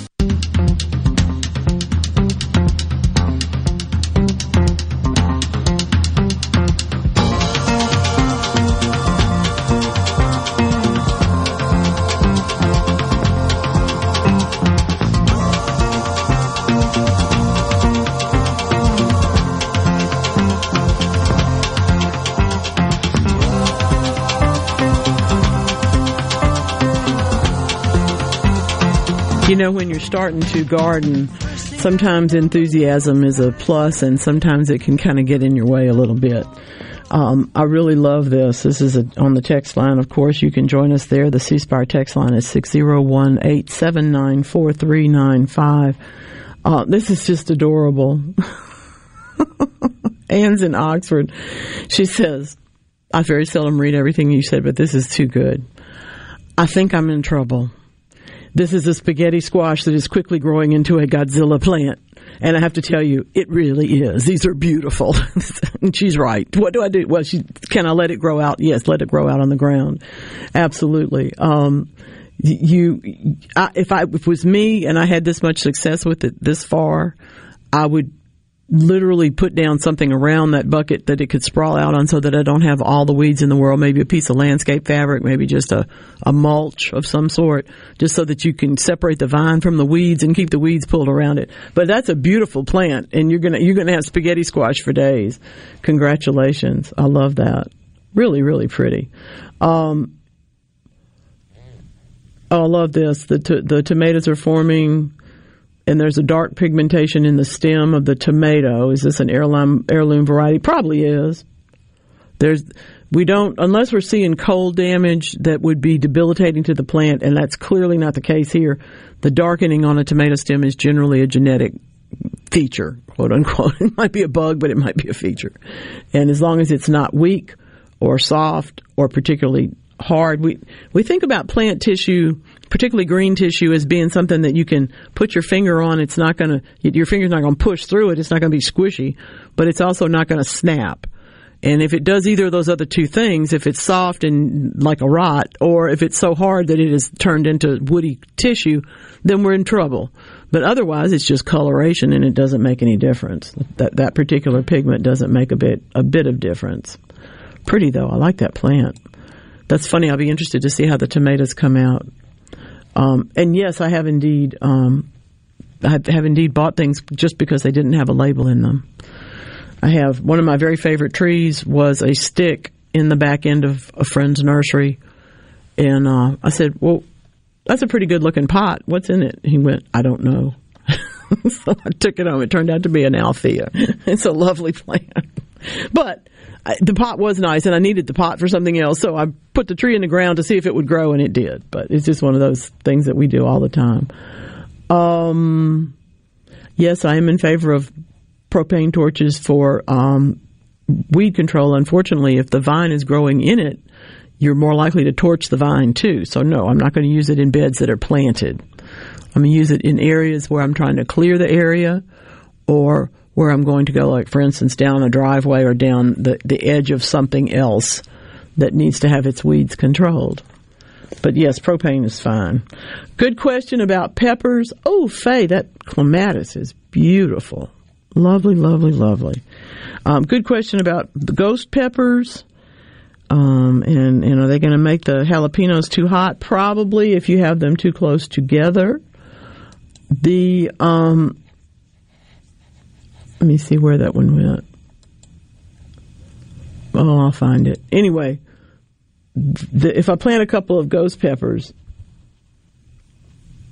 Know, when you're starting to garden, sometimes enthusiasm is a plus and sometimes it can kind of get in your way a little bit. Um, I really love this. This is a, on the text line, of course. You can join us there. The C text line is 601 879 4395. Uh, This is just adorable. Anne's in Oxford. She says, I very seldom read everything you said, but this is too good. I think I'm in trouble. This is a spaghetti squash that is quickly growing into a Godzilla plant. And I have to tell you, it really is. These are beautiful. she's right. What do I do? Well, she, can I let it grow out? Yes, let it grow out on the ground. Absolutely. Um, you, I, if I, if it was me and I had this much success with it this far, I would literally put down something around that bucket that it could sprawl out on so that I don't have all the weeds in the world, maybe a piece of landscape fabric, maybe just a, a mulch of some sort, just so that you can separate the vine from the weeds and keep the weeds pulled around it. But that's a beautiful plant and you're gonna, you're gonna have spaghetti squash for days. Congratulations. I love that. Really, really pretty. Um, oh, I love this. The, the tomatoes are forming and there's a dark pigmentation in the stem of the tomato. Is this an heirloom heirloom variety? Probably is. There's we don't unless we're seeing cold damage that would be debilitating to the plant, and that's clearly not the case here. The darkening on a tomato stem is generally a genetic feature, quote unquote. It might be a bug, but it might be a feature. And as long as it's not weak or soft or particularly hard, we we think about plant tissue particularly green tissue as being something that you can put your finger on. It's not going to, your finger's not going to push through it. It's not going to be squishy, but it's also not going to snap. And if it does either of those other two things, if it's soft and like a rot, or if it's so hard that it is turned into woody tissue, then we're in trouble. But otherwise, it's just coloration, and it doesn't make any difference. That that particular pigment doesn't make a bit a bit of difference. Pretty though, I like that plant. That's funny. I'll be interested to see how the tomatoes come out. Um, and yes, I have indeed, um, I have indeed bought things just because they didn't have a label in them. I have one of my very favorite trees was a stick in the back end of a friend's nursery, and uh, I said, "Well, that's a pretty good looking pot. What's in it?" He went, "I don't know." so I took it home. It turned out to be an Althea. it's a lovely plant, but the pot was nice, and I needed the pot for something else. So I put the tree in the ground to see if it would grow, and it did. But it's just one of those things that we do all the time. Um, yes, I am in favor of propane torches for um, weed control. Unfortunately, if the vine is growing in it, you're more likely to torch the vine too. So no, I'm not going to use it in beds that are planted. I'm going to use it in areas where I'm trying to clear the area or where I'm going to go, like for instance, down a driveway or down the, the edge of something else that needs to have its weeds controlled. But yes, propane is fine. Good question about peppers. Oh, Faye, that clematis is beautiful. Lovely, lovely, lovely. Um, good question about the ghost peppers. Um, and, and are they going to make the jalapenos too hot? Probably if you have them too close together. The um, let me see where that one went. Oh, I'll find it. Anyway, the, if I plant a couple of ghost peppers,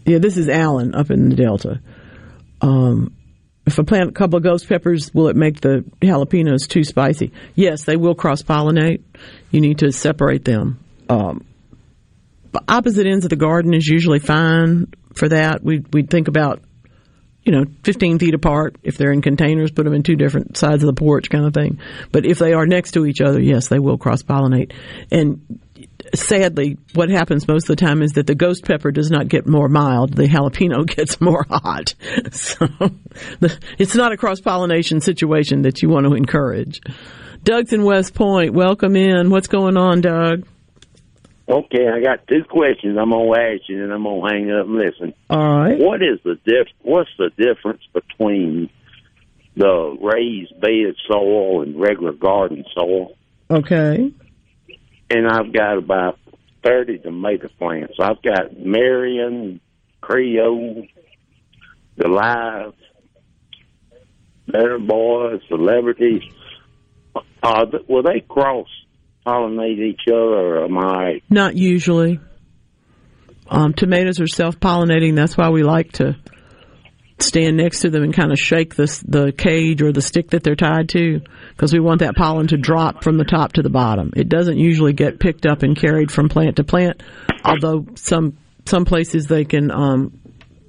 yeah, this is Allen up in the Delta. Um, if I plant a couple of ghost peppers, will it make the jalapenos too spicy? Yes, they will cross pollinate. You need to separate them. Um, opposite ends of the garden is usually fine for that. We we think about you know, 15 feet apart. If they're in containers, put them in two different sides of the porch kind of thing. But if they are next to each other, yes, they will cross pollinate. And sadly, what happens most of the time is that the ghost pepper does not get more mild. The jalapeno gets more hot. So it's not a cross pollination situation that you want to encourage. Doug's in West Point. Welcome in. What's going on, Doug? Okay, I got two questions. I'm gonna ask you, and I'm gonna hang up and listen. All right. What is the diff? What's the difference between the raised bed soil and regular garden soil? Okay. And I've got about thirty tomato plants. I've got Marion, Creole, Goliath, Better Boys, Celebrities. Uh, will they cross pollinate each other, or am I? Not usually. Um, tomatoes are self pollinating. That's why we like to stand next to them and kind of shake the the cage or the stick that they're tied to because we want that pollen to drop from the top to the bottom. It doesn't usually get picked up and carried from plant to plant, although some some places they can um,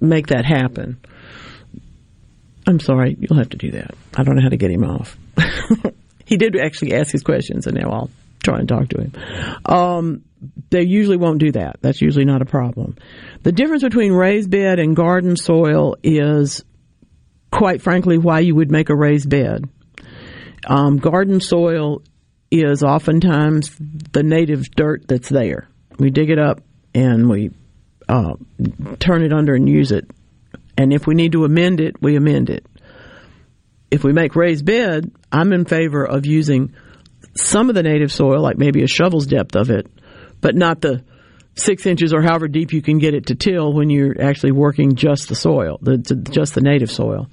make that happen. I'm sorry, you'll have to do that. I don't know how to get him off. he did actually ask his questions, and now I'll try and talk to him. Um, they usually won't do that. That's usually not a problem. The difference between raised bed and garden soil is, quite frankly, why you would make a raised bed. Um, garden soil is oftentimes the native dirt that's there. We dig it up and we uh, turn it under and use it. And if we need to amend it, we amend it. If we make raised bed, I'm in favor of using some of the native soil, like maybe a shovel's depth of it, but not the six inches or however deep you can get it to till when you're actually working just the soil, the, just the native soil.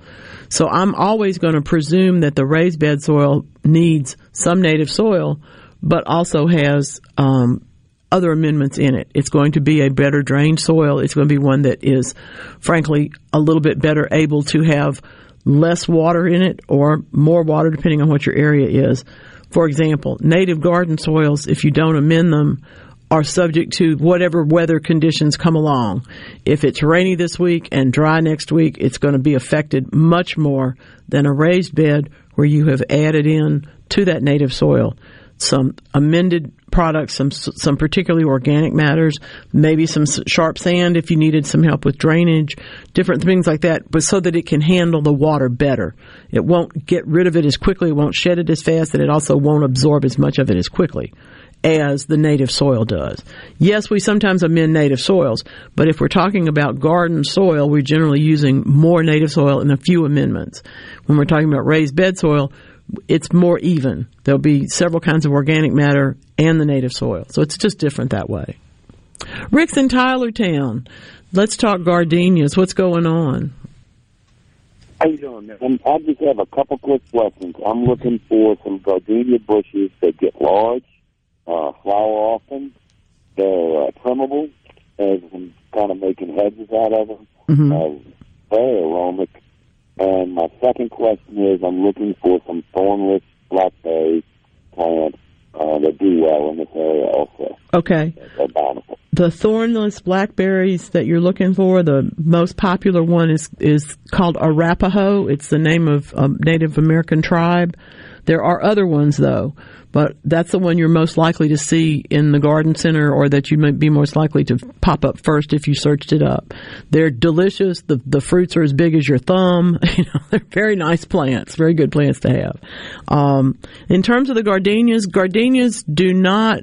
So I'm always going to presume that the raised bed soil needs some native soil, but also has um, other amendments in it. It's going to be a better drained soil. It's going to be one that is, frankly, a little bit better able to have less water in it or more water depending on what your area is. For example, native garden soils, if you don't amend them, are subject to whatever weather conditions come along. If it's rainy this week and dry next week, it's going to be affected much more than a raised bed where you have added in to that native soil some amended products, some some particularly organic matters, maybe some sharp sand if you needed some help with drainage, different things like that, but so that it can handle the water better. It won't get rid of it as quickly, it won't shed it as fast, and it also won't absorb as much of it as quickly as the native soil does. Yes, we sometimes amend native soils, but if we're talking about garden soil, we're generally using more native soil and a few amendments. When we're talking about raised bed soil, it's more even. There'll be several kinds of organic matter and the native soil. So it's just different that way. Rick's in Tylertown. Let's talk gardenias. What's going on? How you doing, man? I just have a couple quick questions. I'm looking for some gardenia bushes that get large, uh, flower often. They're uh, trimmable, as I'm kind of making hedges out of them. Mm-hmm. Uh, very aromatic. And my second question is, I'm looking for some thornless blackberry plants uh, that do well in this area also. Okay. They're bountiful. The thornless blackberries that you're looking for, the most popular one is is called Arapaho. It's the name of a Native American tribe. There are other ones though, but that's the one you're most likely to see in the garden center or that you might be most likely to pop up first if you searched it up. They're delicious. The the fruits are as big as your thumb. You know, they're very nice plants, very good plants to have. Um, in terms of the gardenias, gardenias do not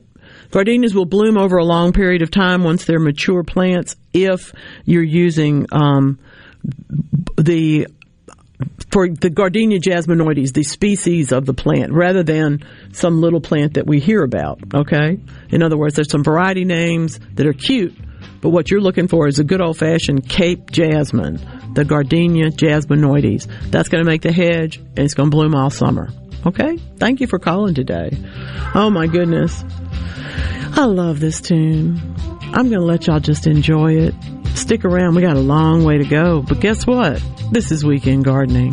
Gardenias will bloom over a long period of time once they're mature plants if you're using um, the for the Gardenia jasminoides, the species of the plant, rather than some little plant that we hear about. Okay, in other words, there's some variety names that are cute, but what you're looking for is a good old fashioned Cape jasmine, the Gardenia jasminoides. That's going to make the hedge, and it's going to bloom all summer. Okay, thank you for calling today. Oh my goodness, I love this tune. I'm going to let y'all just enjoy it. Stick around, we got a long way to go, but guess what? This is Weekend Gardening.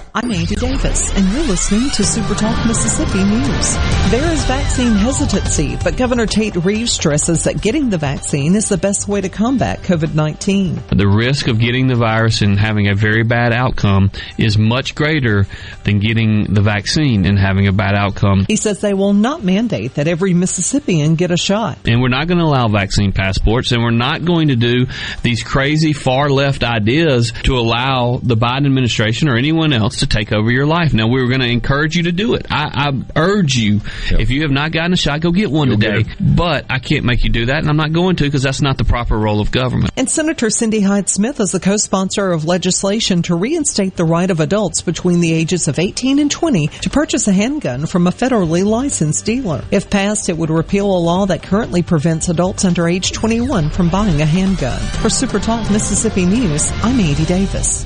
I'm Andy Davis, and you're listening to Super Talk Mississippi News. There is vaccine hesitancy, but Governor Tate Reeves stresses that getting the vaccine is the best way to combat COVID-19. The risk of getting the virus and having a very bad outcome is much greater than getting the vaccine and having a bad outcome. He says they will not mandate that every Mississippian get a shot. And we're not going to allow vaccine passports, and we're not going to do these crazy far left ideas to allow the Biden administration or anyone else to take over your life. Now, we're going to encourage you to do it. I, I urge you, if you have not gotten a shot, go get one today. But I can't make you do that, and I'm not going to because that's not the proper role of government. And Senator Cindy Hyde Smith is the co-sponsor of legislation to reinstate the right of adults between the ages of 18 and 20 to purchase a handgun from a federally licensed dealer. If passed, it would repeal a law that currently prevents adults under age 21 from buying a handgun. For Super Talk Mississippi News, I'm Andy Davis.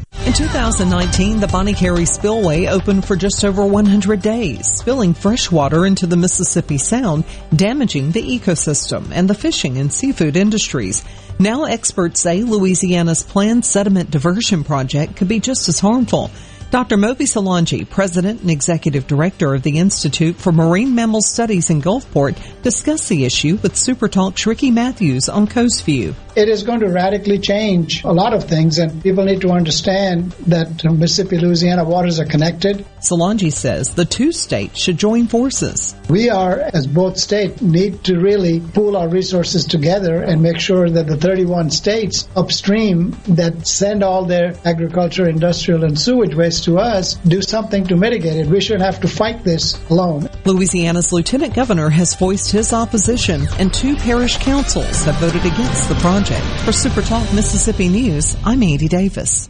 In 2019, the Bonnet Carré Spillway opened for just over 100 days, spilling fresh water into the Mississippi Sound, damaging the ecosystem and the fishing and seafood industries. Now experts say Louisiana's planned sediment diversion project could be just as harmful. Dr. Moby Solangi, President and Executive Director of the Institute for Marine Mammal Studies in Gulfport, discussed the issue with Supertalk's Ricky Matthews on Coast View. It is going to radically change a lot of things, and people need to understand that Mississippi Louisiana waters are connected. Solangi says the two states should join forces. We are, as both states, need to really pool our resources together and make sure that the 31 states upstream that send all their agriculture, industrial, and sewage waste to us do something to mitigate it. We shouldn't have to fight this alone. Louisiana's lieutenant governor has voiced his opposition, and two parish councils have voted against the project. For Super Talk Mississippi News, I'm Andy Davis.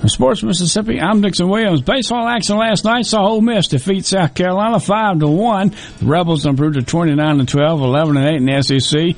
From Sports Mississippi, I'm Dixon Williams. Baseball action last night saw Ole Miss defeat South Carolina five to one. The Rebels improved to 29 to 12, 11 and 8 in the SEC.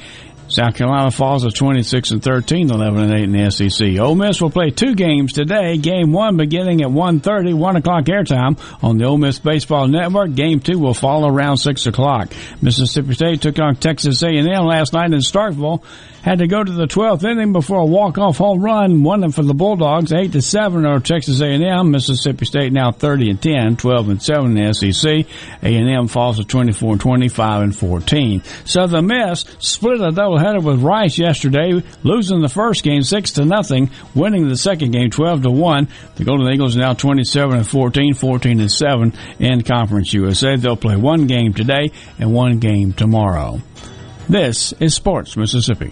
South Carolina falls to 26 and 13, 11 and 8 in the SEC. Ole Miss will play two games today. Game one beginning at 1.30, 1 o'clock airtime on the Ole Miss Baseball Network. Game two will follow around 6 o'clock. Mississippi State took on Texas A&M last night in Starkville. Had to go to the 12th inning before a walk-off home run. Won for the Bulldogs, 8 to 7 over Texas A&M. Mississippi State now 30 and 10, 12 and 7 in the SEC. A&M falls to 24 and 25 and 14. Southern Miss split a doubleheader with Rice yesterday, losing the first game six to nothing, winning the second game twelve to one. The Golden Eagles now twenty seven and 14, 14 and seven in Conference USA. They'll play one game today and one game tomorrow. This is Sports Mississippi.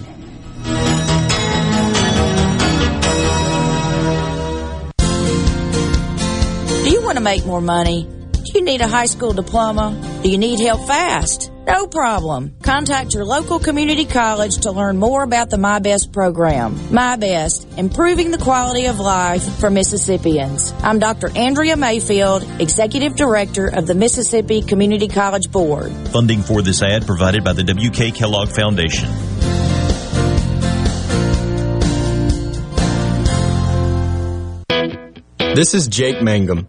Want to make more money? Do you need a high school diploma? Do you need help fast? No problem. Contact your local community college to learn more about the MI-BEST program. MI-BEST, improving the quality of life for Mississippians. I'm Dr. Andrea Mayfield, Executive Director of the Mississippi Community College Board. Funding for this ad provided by the W.K. Kellogg Foundation. This is Jake Mangum.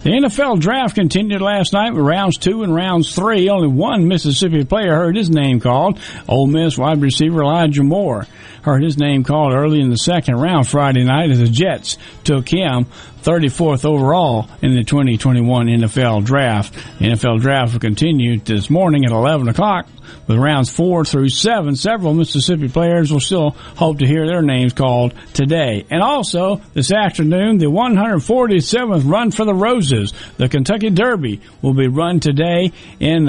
The NFL draft continued last night with rounds two and rounds three. Only one Mississippi player heard his name called. Ole Miss wide receiver Elijah Moore heard his name called early in the second round Friday night as the Jets took him 34th overall in the 2021 NFL draft. The NFL draft will continue this morning at 11 o'clock with rounds four through seven. Several Mississippi players will still hope to hear their names called today. And also this afternoon, the 147th Run for the Roses, the Kentucky Derby, will be run today in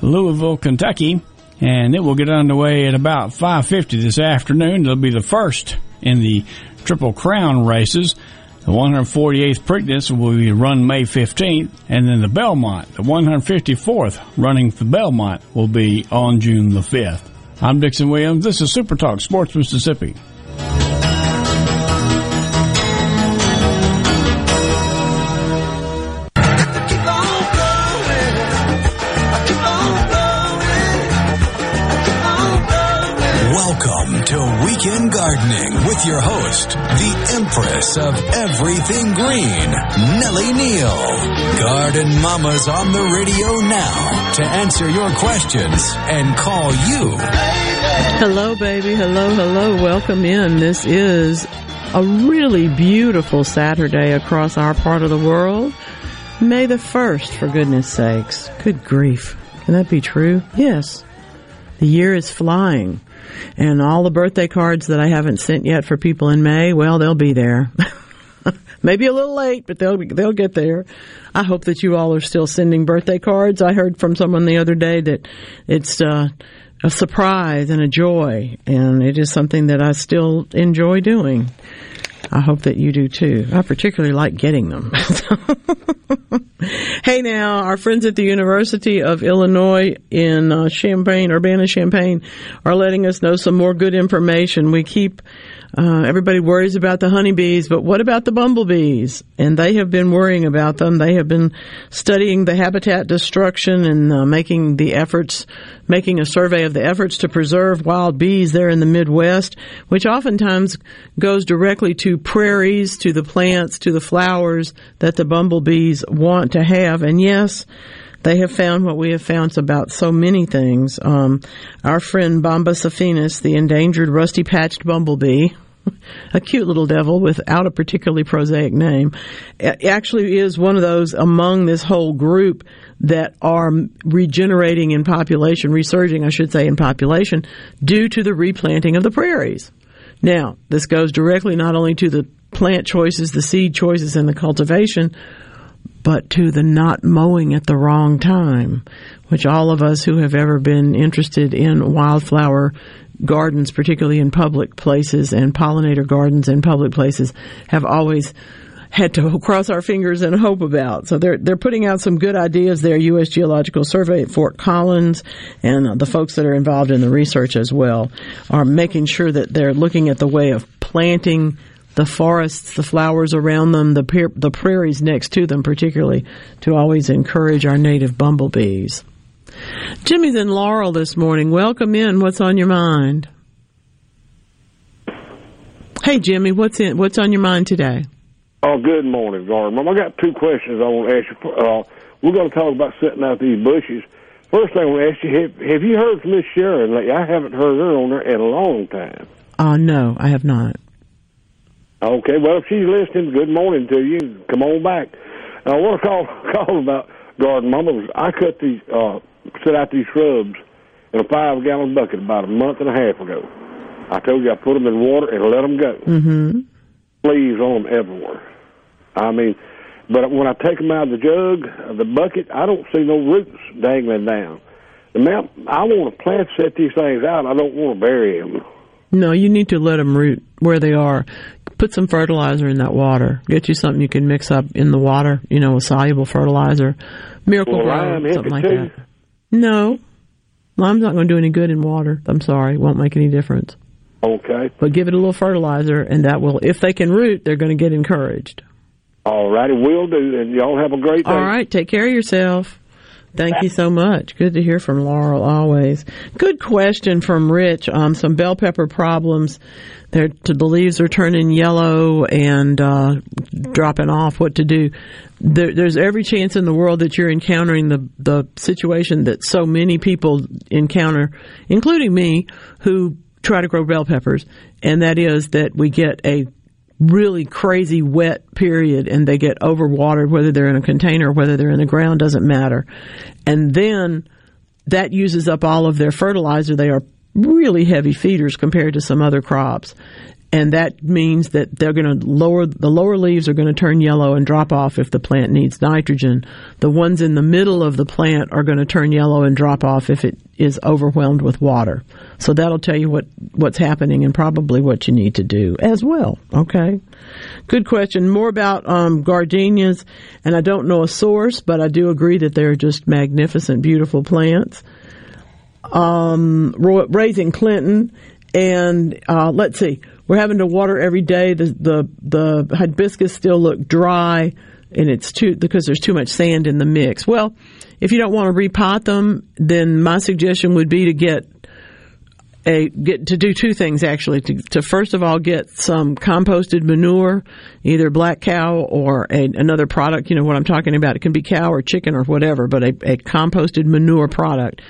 Louisville, Kentucky. And it will get underway at about 5.50 this afternoon. It'll be the first in the Triple Crown races. The 148th Preakness will be run May 15th, and then the Belmont, the 154th running for Belmont, will be on June the 5th. I'm Dixon Williams. This is Super Talk Sports Mississippi. Gardening with your host, the Empress of Everything Green, Nellie Neal. Garden Mama's on the radio now to answer your questions and call you. Hello, baby. Hello, hello. Welcome in. This is a really beautiful Saturday across our part of the world. May the 1st, for goodness sakes. Good grief. Can that be true? Yes. The year is flying. And all the birthday cards that I haven't sent yet for people in May, well, they'll be there. Maybe a little late, but they'll they'll get there. I hope that you all are still sending birthday cards. I heard from someone the other day that it's uh, a surprise and a joy, and it is something that I still enjoy doing. I hope that you do too. I particularly like getting them. hey now, our friends at the University of Illinois in uh, Champaign, Urbana-Champaign, are letting us know some more good information. We keep uh, everybody worries about the honeybees, but what about the bumblebees? And they have been worrying about them. They have been studying the habitat destruction and uh, making the efforts, making a survey of the efforts to preserve wild bees there in the Midwest, which oftentimes goes directly to prairies, to the plants, to the flowers that the bumblebees want to have. And yes, they have found what we have found about so many things. Um, our friend Bombus affinis, the endangered rusty patched bumblebee, a cute little devil without a particularly prosaic name, actually is one of those among this whole group that are regenerating in population, resurging, I should say, in population due to the replanting of the prairies. Now, this goes directly not only to the plant choices, the seed choices, and the cultivation, but to the not mowing at the wrong time, which all of us who have ever been interested in wildflower gardens, particularly in public places, and pollinator gardens in public places, have always had to cross our fingers and hope about. So they're they're putting out some good ideas there. U.S. Geological Survey at Fort Collins and the folks that are involved in the research as well are making sure that they're looking at the way of planting the forests, the flowers around them, the the prairies next to them, particularly to always encourage our native bumblebees. Jimmy's in Laurel this morning. Welcome in. What's on your mind? Hey, Jimmy, what's in what's on your mind today? Oh, good morning, Garden. I got two questions I want to ask you. Uh, we're going to talk about setting out these bushes. First thing I want to ask you, have, have you heard from Miss Sharon lately? I haven't heard her on there in a long time. Uh, no, I have not. Okay, well, if she's listening, good morning to you. Come on back. I want to call call about garden mama. I cut these, uh, set out these shrubs in a five gallon bucket about a month and a half ago. I told you I put them in water and let them go. Mm-hmm. Leaves on them everywhere. I mean, but when I take them out of the jug, of the bucket, I don't see no roots dangling down. The mount, I want to plant set these things out. I don't want to bury them. No, you need to let them root where they are. Put some fertilizer in that water. Get you something you can mix up in the water, you know, a soluble fertilizer. Miracle Well, Grow, something like too? that. No. Lime's not going to do any good in water. I'm sorry. Won't make any difference. Okay. But give it a little fertilizer, and that will, if they can root, they're going to get encouraged. All righty, will do. And y'all have a great day. All right. Take care of yourself. Thank you so much. Good to hear from Laurel always. Good question from Rich. Um, some bell pepper problems. They're, the leaves are turning yellow and uh, dropping off. What to do? There, there's every chance in the world that you're encountering the the situation that so many people encounter, including me, who try to grow bell peppers, and that is that we get a really crazy wet period and they get overwatered, whether they're in a container or whether they're in the ground, doesn't matter. And then that uses up all of their fertilizer. They are really heavy feeders compared to some other crops. And that means that they're going to lower, the lower leaves are going to turn yellow and drop off if the plant needs nitrogen. The ones in the middle of the plant are going to turn yellow and drop off if it is overwhelmed with water. So that'll tell you what, what's happening and probably what you need to do as well. Okay. Good question. More about um, gardenias, and I don't know a source, but I do agree that they're just magnificent, beautiful plants. Um, raising Clinton, and uh, let's see, we're having to water every day. The the the hibiscus still look dry, and it's too because there's too much sand in the mix. Well, if you don't want to repot them, then my suggestion would be to get a get to do two things actually. To, to first of all get some composted manure either black cow or a, another product. You know what i'm talking about. It can be cow or chicken or whatever but a, a composted manure product.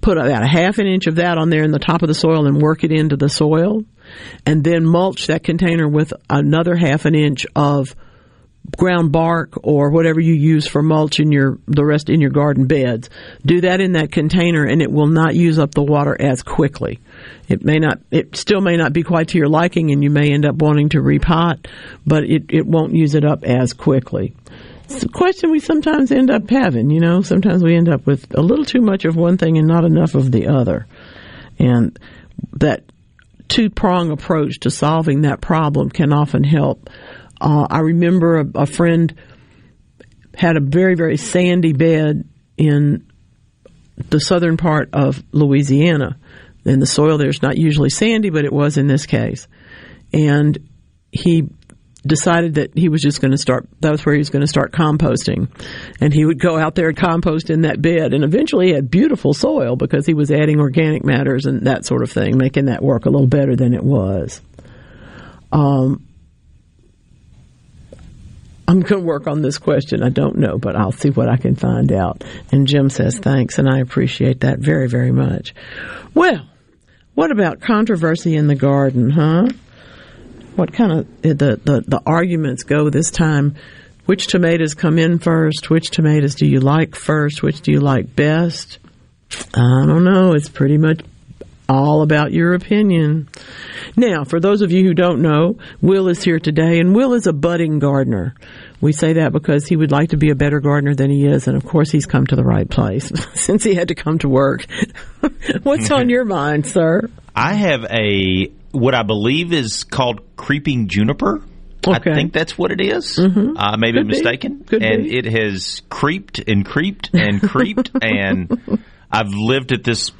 Put about a half an inch of that on there in the top of the soil and work it into the soil. And then mulch that container with another half an inch of ground bark or whatever you use for mulch in your the rest in your garden beds. Do that in that container and it will not use up the water as quickly. It may not it still may not be quite to your liking and you may end up wanting to repot, but it, it won't use it up as quickly. It's a question we sometimes end up having, you know, sometimes we end up with a little too much of one thing and not enough of the other. And that two prong approach to solving that problem can often help. Uh, I remember a, a friend had a very, very sandy bed in the southern part of Louisiana. And the soil there is not usually sandy, but it was in this case. And he decided that he was just going to start, that was where he was going to start composting. And he would go out there and compost in that bed. And eventually he had beautiful soil because he was adding organic matters and that sort of thing, making that work a little better than it was. Um, I'm going to work on this question. I don't know, but I'll see what I can find out. And Jim says thanks, and I appreciate that very, very much. Well, what about controversy in the garden, huh? What kind of the the, the arguments go this time? Which tomatoes come in first? Which tomatoes do you like first? Which do you like best? I don't know. It's pretty much all about your opinion. Now, for those of you who don't know, Will is here today, and Will is a budding gardener. We say that because he would like to be a better gardener than he is, and of course, he's come to the right place since he had to come to work. What's on your mind, sir? I have a what I believe is called creeping juniper. Okay. I think that's what it is. Mhm. Uh, maybe I'm Could be. mistaken. And be. it has creeped and creeped and creeped, and I've lived at this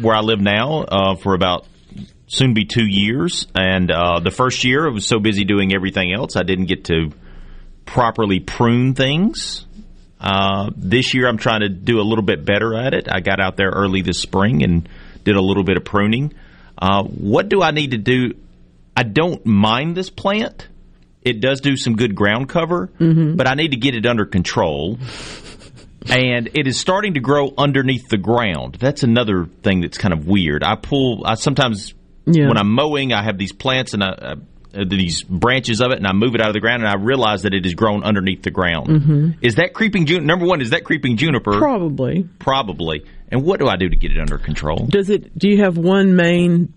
where I live now uh, for about soon be two years. And uh, the first year, I was so busy doing everything else, I didn't get to properly prune things. Uh, this year, I'm trying to do a little bit better at it. I got out there early this spring and did a little bit of pruning. Uh, what do I need to do? I don't mind this plant. It does do some good ground cover, Mhm. but I need to get it under control. And it is starting to grow underneath the ground. That's another thing that's kind of weird. I pull. I sometimes Yeah. when I'm mowing, I have these plants and I, uh, these branches of it, and I move it out of the ground, and I realize that it is grown underneath the ground. Mhm. Is that creeping juniper? Number one, is that creeping juniper? Probably. Probably. And what do I do to get it under control? Does it? Do you have one main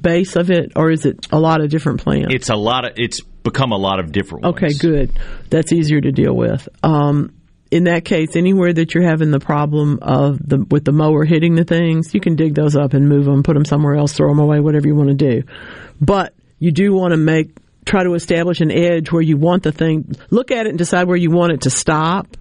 base of it, or is it a lot of different plants? It's a lot of. It's become a lot of different. Ones. Okay, good. That's easier to deal with. Um, in that case, anywhere that you're having the problem of the with the mower hitting the things, you can dig those up and move them, put them somewhere else, throw them away, whatever you want to do. But you do want to make try to establish an edge where you want the thing. Look at it and decide where you want it to stop,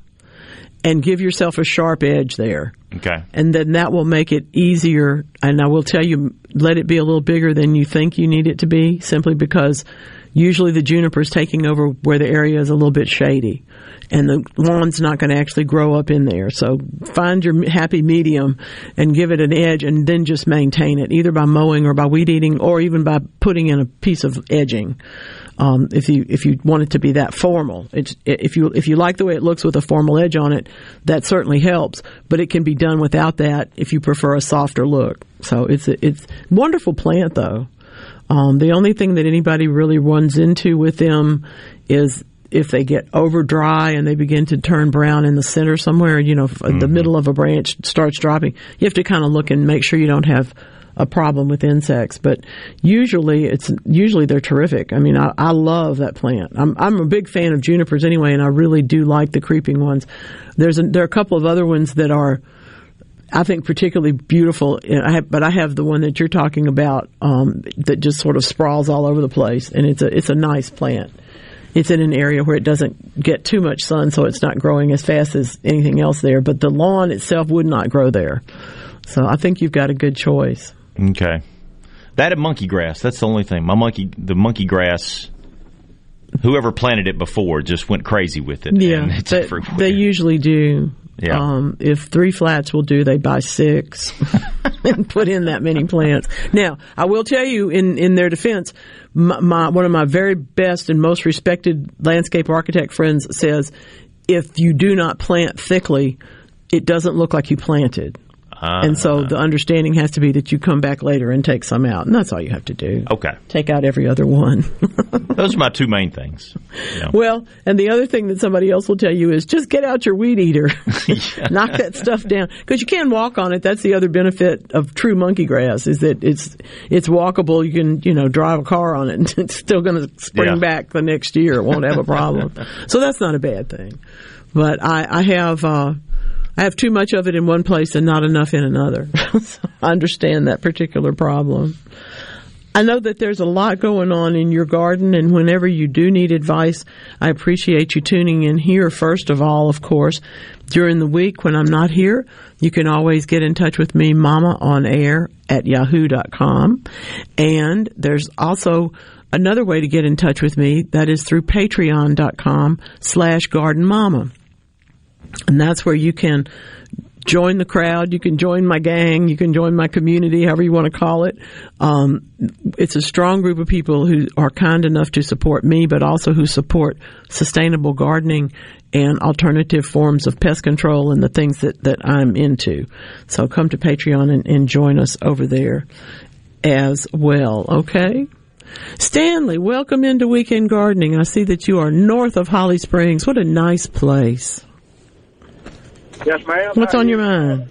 and give yourself a sharp edge there Okay. and then that will make it easier. And I will tell you, let it be a little bigger than you think you need it to be, simply because usually the juniper is taking over where the area is a little bit shady, and the lawn's not going to actually grow up in there. So find your happy medium and give it an edge, and then just maintain it, either by mowing or by weed eating, or even by putting in a piece of edging. Um, if you if you want it to be that formal, it's, if you if you like the way it looks with a formal edge on it, that certainly helps. But it can be done without that if you prefer a softer look. So it's a, it's wonderful plant though. Um, the only thing that anybody really runs into with them is if they get over dry and they begin to turn brown in the center somewhere. You know, if the middle of a branch starts dropping. You have to kind of look and make sure you don't have a problem with insects, but usually it's usually they're terrific. I mean, I, I love that plant. I'm I'm a big fan of junipers anyway, and I really do like the creeping ones. There's a, there are a couple of other ones that are. I think particularly beautiful, and I have, but I have the one that you're talking about um, that just sort of sprawls all over the place, and it's a it's a nice plant. It's in an area where it doesn't get too much sun, so it's not growing as fast as anything else there. But the lawn itself would not grow there, so I think you've got a good choice. Okay. That and monkey grass. That's the only thing. My monkey, the monkey grass. Whoever planted it before just went crazy with it. Yeah, and it's they, they usually do. Yeah. Um, if three flats will do, they buy six and put in that many plants. Now, I will tell you, in in their defense, my, my one of my very best and most respected landscape architect friends says, if you do not plant thickly, it doesn't look like you planted. And so the understanding has to be that you come back later and take some out, and that's all you have to do. Okay. Take out every other one. Those are my two main things. you know. Well, and the other thing that somebody else will tell you is just get out your weed eater, knock that stuff down because you can walk on it. That's the other benefit of true monkey grass is that it's it's walkable. You can you know drive a car on it and it's still going to spring Yeah. back the next year. It won't have a problem. so that's not a bad thing. But I, I have. Uh, I have too much of it in one place and not enough in another. so I understand that particular problem. I know that there's a lot going on in your garden, and whenever you do need advice, I appreciate you tuning in here, first of all, of course. During the week when I'm not here, you can always get in touch with me, mama on air at yahoo.com. And there's also another way to get in touch with me, that is through patreon.com slash garden mama. And that's where you can join the crowd. You can join my gang. You can join my community, however you want to call it. Um, it's a strong group of people who are kind enough to support me, but also who support sustainable gardening and alternative forms of pest control and the things that, that I'm into. So come to Patreon and, and join us over there as well. Okay. Stanley, welcome into Weekend Gardening. I see that you are north of Holly Springs. What a nice place. Yes, ma'am. What's on your mind?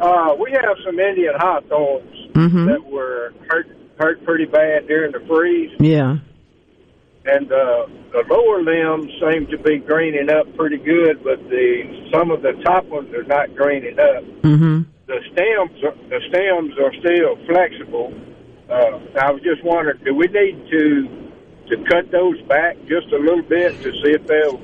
Uh, we have some Indian hawthorns Mhm. that were hurt hurt pretty bad during the freeze, Yeah. and uh, the lower limbs seem to be greening up pretty good, but the some of the top ones are not greening up. Mm-hmm. The stems are, the stems are still flexible. Uh, I was just wondering, do we need to to cut those back just a little bit to see if they'll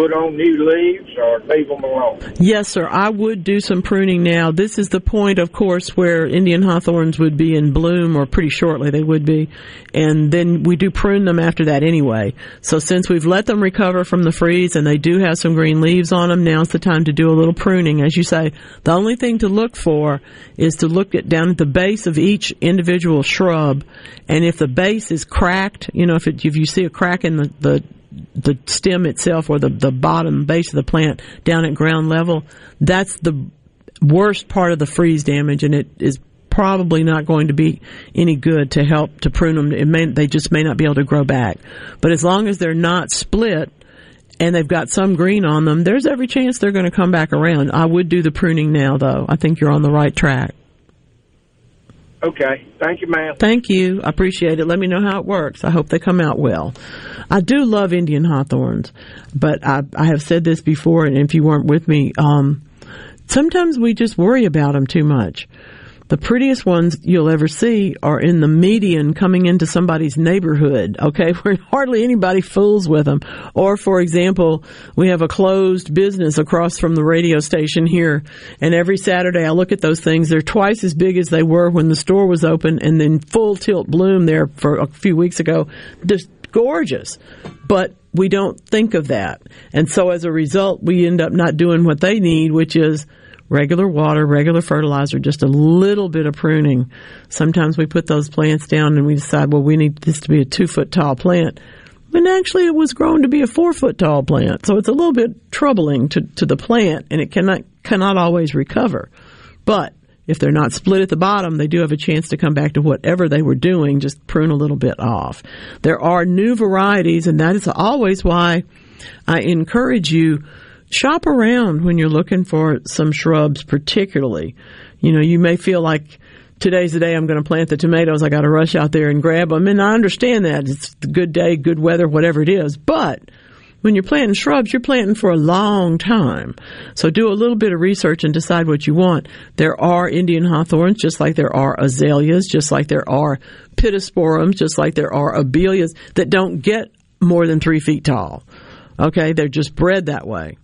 put on new leaves or leave them alone? Yes, sir. I would do some pruning now. This is the point, of course, where Indian hawthorns would be in bloom, or pretty shortly they would be, and then we do prune them after that anyway. So since we've let them recover from the freeze and they do have some green leaves on them, now's the time to do a little pruning. As you say, the only thing to look for is to look at down at the base of each individual shrub, and if the base is cracked, you know, if it, if you see a crack in the, the the stem itself or the, the bottom base of the plant down at ground level, that's the worst part of the freeze damage and it is probably not going to be any good to help to prune them. It may, they just may not be able to grow back. But as long as they're not split and they've got some green on them, there's every chance they're going to come back around. I would do the pruning now though. I think you're on the right track. Okay. Thank you, ma'am. Thank you. I appreciate it. Let me know how it works. I hope they come out well. I do love Indian hawthorns, but I, I have said this before, and if you weren't with me, um, sometimes we just worry about them too much. The prettiest ones you'll ever see are in the median coming into somebody's neighborhood, okay, where hardly anybody fools with them. Or, for example, we have a closed business across from the radio station here, and every Saturday I look at those things. They're twice as big as they were when the store was open, and then full tilt bloom there for a few weeks ago. Just gorgeous. But we don't think of that. And so as a result, we end up not doing what they need, which is regular water, regular fertilizer, just a little bit of pruning. Sometimes we put those plants down and we decide, well, we need this to be a two foot tall plant. And actually it was grown to be a four foot tall plant. So it's a little bit troubling to, to the plant and it cannot, cannot always recover. But if they're not split at the bottom, they do have a chance to come back to whatever they were doing, just prune a little bit off. There are new varieties and that is always why I encourage you shop around when you're looking for some shrubs, particularly. You know, you may feel like today's the day I'm going to plant the tomatoes. I got to rush out there and grab them. And I understand that it's a good day, good weather, whatever it is. But when you're planting shrubs, you're planting for a long time. So do a little bit of research and decide what you want. There are Indian hawthorns, just like there are azaleas, just like there are pittosporums, just like there are abelias that don't get more than three feet tall. Okay, they're just bred that way.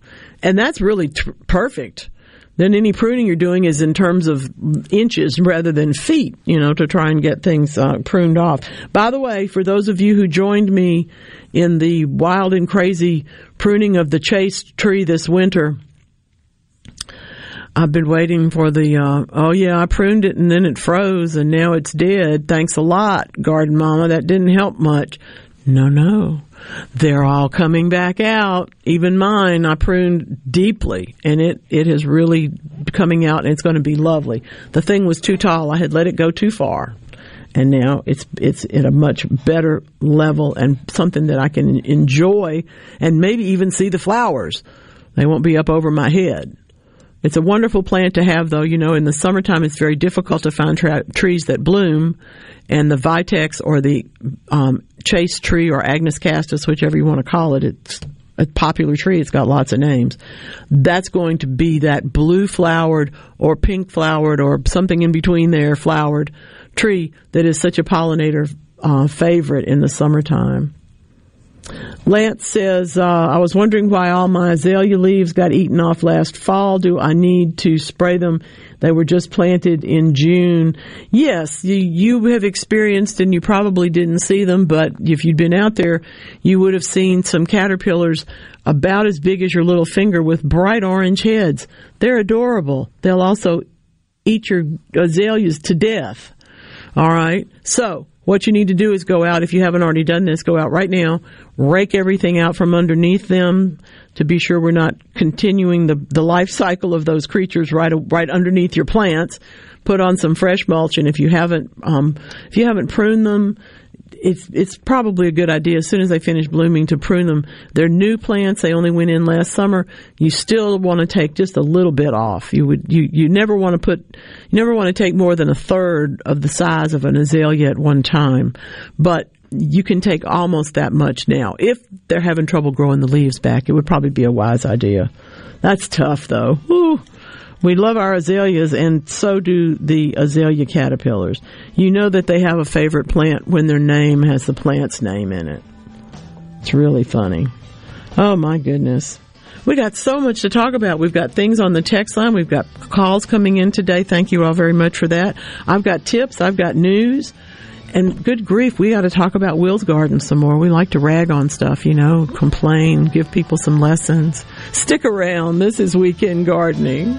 And that's really t- perfect. Then any pruning you're doing is in terms of inches rather than feet, you know, to try and get things uh, pruned off. By the way, for those of you who joined me in the wild and crazy pruning of the chaste tree this winter, I've been waiting for the, uh, oh yeah, I pruned it and then it froze and now it's dead. Thanks a lot, garden mama. That didn't help much. No, no. They're all coming back out. Even mine, I pruned deeply, and it, it is really coming out, and it's going to be lovely. The thing was too tall. I had let it go too far. And now it's it's at a much better level and something that I can enjoy and maybe even see the flowers. They won't be up over my head. It's a wonderful plant to have, though. You know, in the summertime, it's very difficult to find tra- trees that bloom, and the vitex or the um, chaste tree or Agnus castus, whichever you want to call it, it's a popular tree. It's got lots of names. That's going to be that blue flowered or pink flowered or something in between there flowered tree that is such a pollinator uh, favorite in the summertime. Lance says, uh, I was wondering why all my azalea leaves got eaten off last fall. Do I need to spray them? They were just planted in June. Yes, you, you have experienced and you probably didn't see them, but if you'd been out there, you would have seen some caterpillars about as big as your little finger with bright orange heads. They're adorable. They'll also eat your azaleas to death. All right. So what you need to do is go out, if you haven't already done this, go out right now, rake everything out from underneath them to be sure we're not continuing the, the life cycle of those creatures right, right underneath your plants. Put on some fresh mulch, and if you haven't, um, if you haven't pruned them, it's it's probably a good idea as soon as they finish blooming to prune them. They're new plants; they only went in last summer. You still want to take just a little bit off. You would you you never want to put you never want to take more than a third of the size of an azalea at one time, but you can take almost that much now. If they're having trouble growing the leaves back, it would probably be a wise idea. That's tough though. We love our azaleas, and so do the azalea caterpillars. You know that they have a favorite plant when their name has the plant's name in it. It's really funny. Oh my goodness. We got so much to talk about. We've got things on the text line. We've got calls coming in today. Thank you all very much for that. I've got tips. I've got news. And good grief, we got to talk about Will's Garden some more. We like to rag on stuff, you know, complain, give people some lessons. Stick around. This is Weekend Gardening.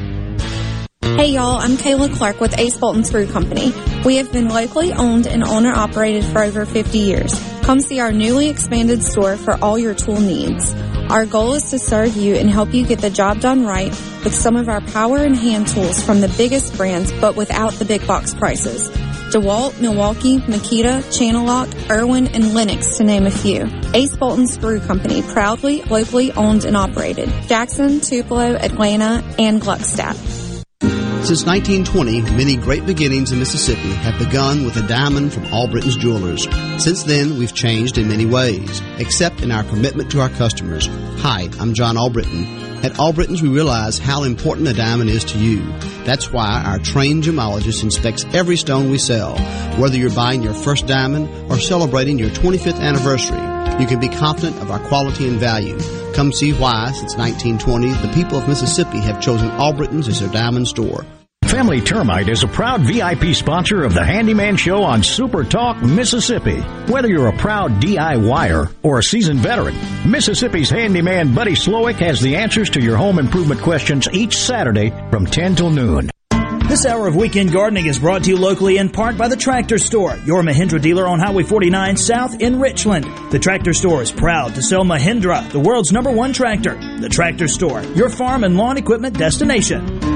Hey y'all, I'm Kayla Clark with Ace Bolt and Screw Company. We have been locally owned and owner operated for over 50 years. Come see our newly expanded store for all your tool needs. Our goal is to serve you and help you get the job done right with some of our power and hand tools from the biggest brands but without the big box prices. DeWalt, Milwaukee, Makita, Channellock, Irwin, and Lenox to name a few. Ace Bolt and Screw Company, proudly locally owned and operated. Jackson, Tupelo, Atlanta, and Gluckstadt. Since 1920, many great beginnings in Mississippi have begun with a diamond from Albritton's Jewelers. Since then, we've changed in many ways, except in our commitment to our customers. Hi, I'm John Albritton. At Albritton's, we realize how important a diamond is to you. That's why our trained gemologist inspects every stone we sell. Whether you're buying your first diamond or celebrating your 25th anniversary, you can be confident of our quality and value. Come see why, since 1920, the people of Mississippi have chosen Albritton's as their diamond store. Family Termite is a proud VIP sponsor of the Handyman Show on Super Talk, Mississippi. Whether you're a proud DIYer or a seasoned veteran, Mississippi's handyman Buddy Slowick has the answers to your home improvement questions each Saturday from 10 till noon. This hour of Weekend Gardening is brought to you locally in part by the Tractor Store, your Mahindra dealer on Highway 49 South in Richland. The Tractor Store is proud to sell Mahindra, the world's number one tractor. The Tractor Store, your farm and lawn equipment destination.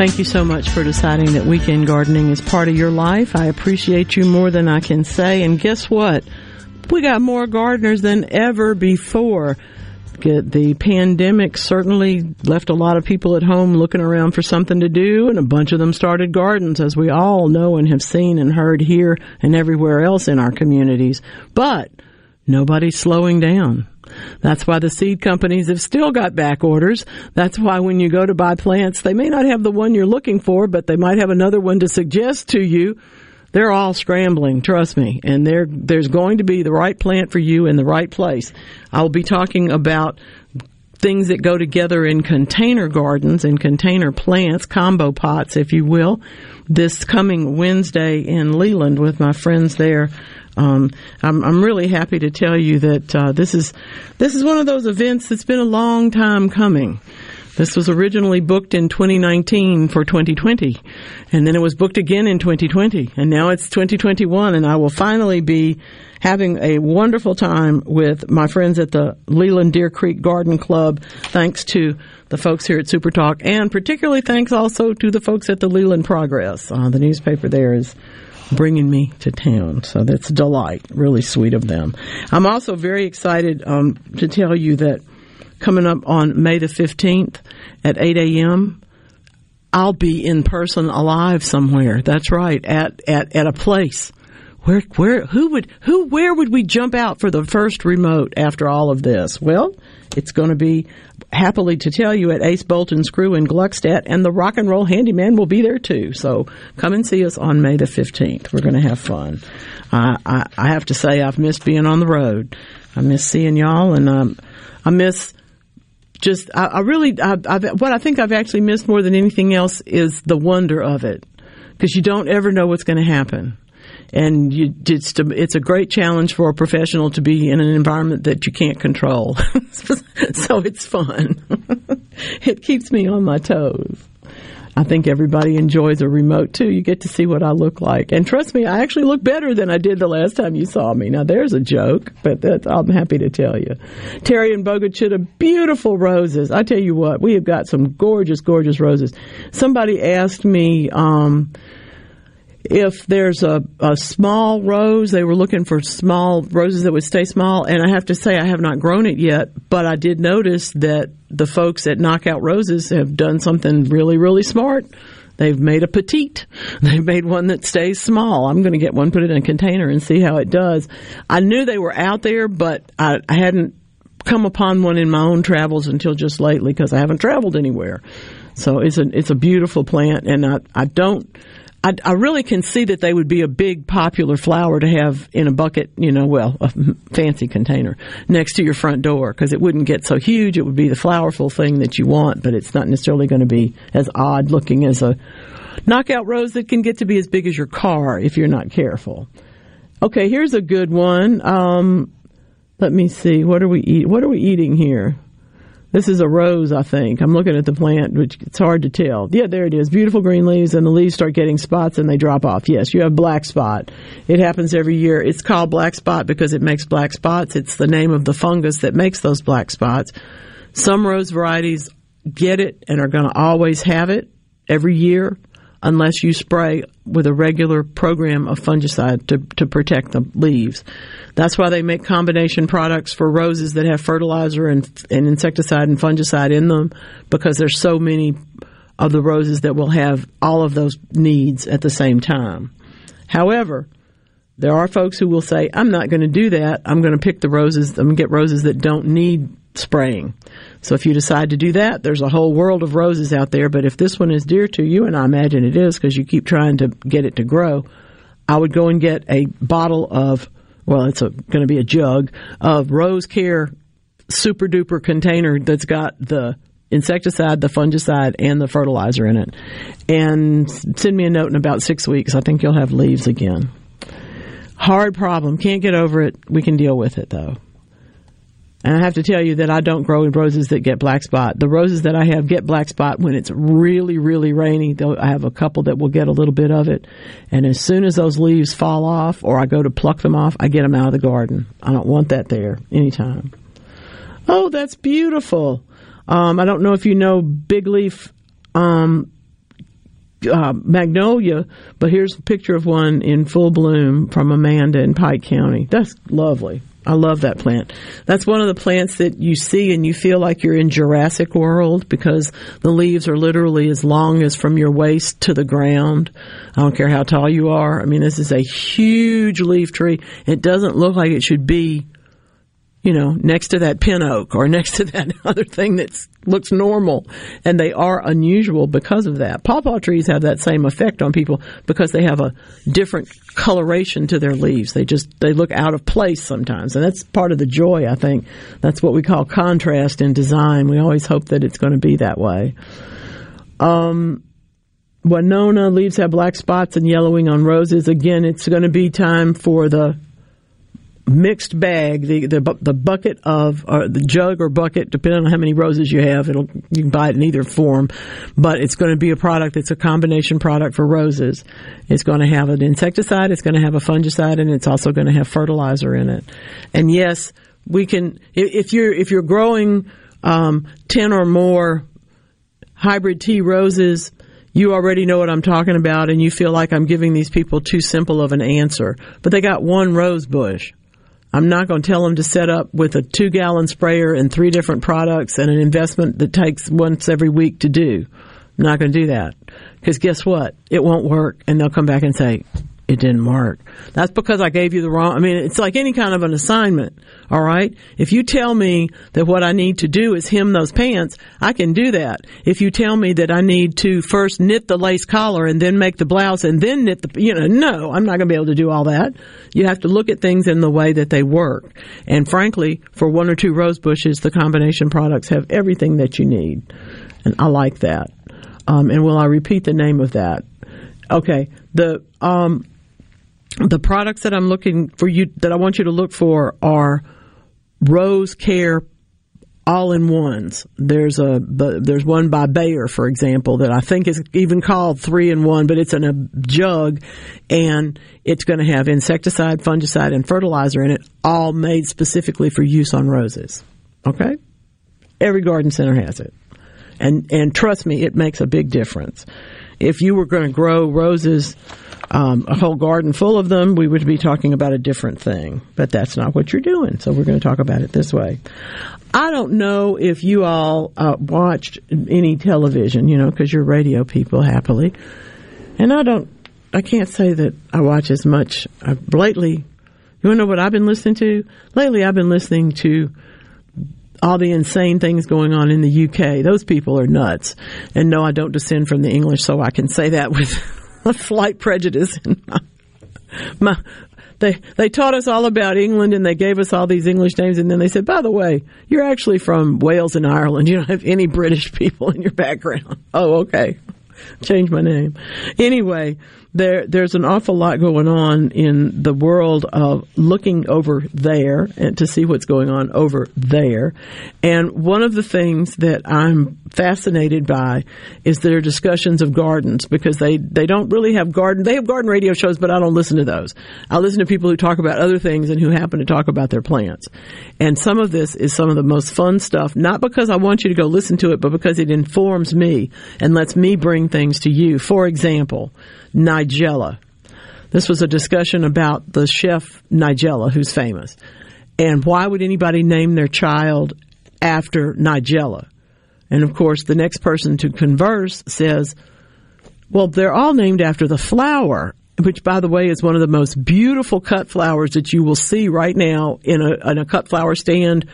Thank you so much for deciding that weekend gardening is part of your life. I appreciate you more than I can say. And guess what? We got more gardeners than ever before. The pandemic certainly left a lot of people at home looking around for something to do, and a bunch of them started gardens, as we all know and have seen and heard here and everywhere else in our communities. But nobody's slowing down. That's why the seed companies have still got back orders. That's why when you go to buy plants, they may not have the one you're looking for, but they might have another one to suggest to you. They're all scrambling, trust me, and there there's going to be the right plant for you in the right place. I'll be talking about things that go together in container gardens and container plants, combo pots, if you will, this coming Wednesday in Leland with my friends there um, I'm, I'm really happy to tell you that uh, this is this is one of those events that's been a long time coming. This was originally booked in 2019 for 2020, and then it was booked again in 2020, and now it's 2021, and I will finally be having a wonderful time with my friends at the Leland Deer Creek Garden Club, thanks to the folks here at Super Talk, and particularly thanks also to the folks at the Leland Progress. Uh, the newspaper there is bringing me to town. So that's a delight. Really sweet of them. I'm also very excited um, to tell you that coming up on May the 15th at 8 a.m., I'll be in person alive somewhere. That's right, at, at, at a place. Where, where, who would, who, where would we jump out for the first remote after all of this? Well, it's going to be happily to tell you at Ace Bolt and Screw in Gluckstadt, and the Rock and Roll Handyman will be there too. So come and see us on May the 15th. We're going to have fun. Uh, I, I have to say, I've missed being on the road. I miss seeing y'all, and um, I miss just, I, I really, I, I've, what I think I've actually missed more than anything else is the wonder of it. Because you don't ever know what's going to happen and you, it's, it's a great challenge for a professional to be in an environment that you can't control. so it's fun. it keeps me on my toes. I think everybody enjoys a remote too. You get to see what I look like. And trust me, I actually look better than I did the last time you saw me. Now there's a joke, but I'm happy to tell you. Terry and Bogue Chitto, beautiful roses. I tell you what, we have got some gorgeous, gorgeous roses. Somebody asked me, um, if there's a, a small rose, they were looking for small roses that would stay small. And I have to say, I have not grown it yet, but I did notice that the folks at Knockout Roses have done something really, really smart. They've made a petite. They've made one that stays small. I'm going to get one, put it in a container, and see how it does. I knew they were out there, but I, I hadn't come upon one in my own travels until just lately because I haven't traveled anywhere. So it's a it's a beautiful plant, and I I don't I, I, really can see that they would be a big popular flower to have in a bucket, you know, well, a fancy container next to your front door because it wouldn't get so huge. It would be the flowerful thing that you want, but it's not necessarily going to be as odd looking as a knockout rose that can get to be as big as your car if you're not careful. Okay, here's a good one. Um, let me see. What are we eat? What are we eating here? This is a rose, I think. I'm looking at the plant, which it's hard to tell. Yeah, there it is. Beautiful green leaves, and the leaves start getting spots and they drop off. Yes, you have black spot. It happens every year. It's called black spot because it makes black spots. It's the name of the fungus that makes those black spots. Some rose varieties get it and are going to always have it every year unless you spray with a regular program of fungicide to, to protect the leaves. That's why they make combination products for roses that have fertilizer and, and insecticide and fungicide in them because there's so many of the roses that will have all of those needs at the same time. However, there are folks who will say, I'm not going to do that. I'm going to pick the roses, I'm going to get roses that don't need spraying. So if you decide to do that, there's a whole world of roses out there. But if this one is dear to you, and I imagine it is because you keep trying to get it to grow, I would go and get a bottle of, well, it's going to be a jug of Rose Care super duper container that's got the insecticide, the fungicide, and the fertilizer in it. And send me a note in about six weeks. I think you'll have leaves again. Hard problem. Can't get over it. We can deal with it though. And I have to tell you that I don't grow roses that get black spot. The roses that I have get black spot when it's really, really rainy. I have a couple that will get a little bit of it. And as soon as those leaves fall off or I go to pluck them off, I get them out of the garden. I don't want that there anytime. Oh, that's beautiful. Um, I don't know if you know big leaf um, uh, magnolia, but here's a picture of one in full bloom from Amanda in Pike County. That's lovely. I love that plant. That's one of the plants that you see and you feel like you're in Jurassic World because the leaves are literally as long as from your waist to the ground. I don't care how tall you are. I mean, this is a huge leaf tree. It doesn't look like it should be you know, next to that pin oak or next to that other thing that looks normal. And they are unusual because of that. Pawpaw trees have that same effect on people because they have a different coloration to their leaves. They just, they look out of place sometimes. And that's part of the joy, I think. That's what we call contrast in design. We always hope that it's going to be that way. Um, Winona leaves have black spots and yellowing on roses. Again, it's going to be time for the mixed bag, the the, the bucket of or the jug or bucket, depending on how many roses you have, it'll you can buy it in either form, but it's going to be a product that's a combination product for roses. It's going to have an insecticide, it's going to have a fungicide, and it's also going to have fertilizer in it. And yes, we can if you're if you're growing um, ten or more hybrid tea roses you already know what I'm talking about and you feel like I'm giving these people too simple of an answer. But they got one rose bush. I'm not going to tell them to set up with a two gallon sprayer and three different products and an investment that takes once every week to do. I'm not going to do that. Because guess what? It won't work. And they'll come back and say, it didn't work. That's because I gave you the wrong, I mean, it's like any kind of an assignment, alright? If you tell me that what I need to do is hem those pants, I can do that. If you tell me that I need to first knit the lace collar and then make the blouse and then knit the, you know, no, I'm not going to be able to do all that. You have to look at things in the way that they work. And frankly, for one or two rose bushes, the combination products have everything that you need. And I like that. Um, and will I repeat the name of that? Okay. The, um, the products that I'm looking for you that I want you to look for are Rose Care all in ones. There's a there's one by Bayer, for example, that I think is even called three in one, but it's in a jug, and it's going to have insecticide, fungicide, and fertilizer in it, all made specifically for use on roses. Okay, every garden center has it, and and trust me, it makes a big difference. If you were going to grow roses um, a whole garden full of them, we would be talking about a different thing. But that's not what you're doing. So we're going to talk about it this way. I don't know if you all uh, watched any television, you know, because you're radio people happily. And I don't, I can't say that I watch as much. Lately, you want to know what I've been listening to? Lately, I've been listening to all the insane things going on in the UK. Those people are nuts. And no, I don't descend from the English, so I can say that with a slight prejudice my, my they they taught us all about England and they gave us all these English names and then they said, by the way, you're actually from Wales and Ireland. You don't have any British people in your background. Oh, okay. Change my name. Anyway, there there's an awful lot going on in the world of looking over there and to see what's going on over there. And one of the things that I'm fascinated by is their discussions of gardens because they, they don't really have garden they have garden radio shows but I don't listen to those. I listen to people who talk about other things and who happen to talk about their plants. And some of this is some of the most fun stuff, not because I want you to go listen to it, but because it informs me and lets me bring things to you. For example, Nigella. This was a discussion about the chef Nigella, who's famous. And why would anybody name their child after Nigella? And of course, the next person to converse says, well, they're all named after the flower, which, by the way, is one of the most beautiful cut flowers that you will see right now in a, in a cut flower stand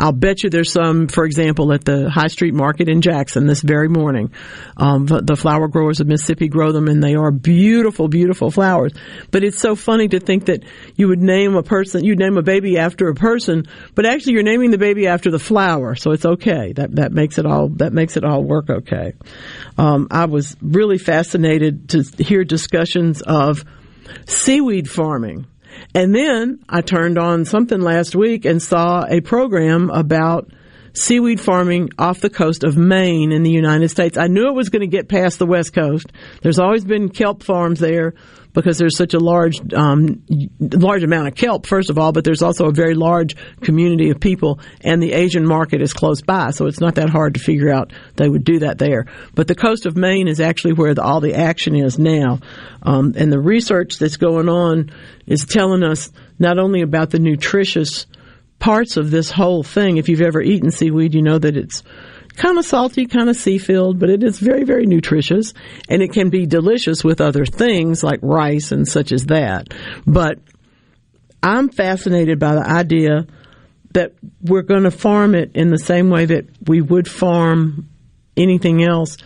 I'll bet you there's some, for example, at the High Street Market in Jackson this very morning. Um, the flower growers of Mississippi grow them, and they are beautiful, beautiful flowers. But it's so funny to think that you would name a person, you'd name a baby after a person, but actually you're naming the baby after the flower, so it's okay. That that makes it all that makes it all work okay. Um, I was really fascinated to hear discussions of seaweed farming and then I turned on something last week and saw a program about seaweed farming off the coast of Maine in the United States. I knew it was going to get past the West Coast. There's always been kelp farms there, because there's such a large um, large amount of kelp, first of all, but there's also a very large community of people, and the Asian market is close by, so it's not that hard to figure out they would do that there. But the coast of Maine is actually where the, all the action is now, um, and the research that's going on is telling us not only about the nutritious parts of this whole thing. If you've ever eaten seaweed, you know that it's kind of salty, kind of sea filled, but it is very, very nutritious and it can be delicious with other things like rice and such as that. But I'm fascinated by the idea that we're going to farm it in the same way that we would farm anything else,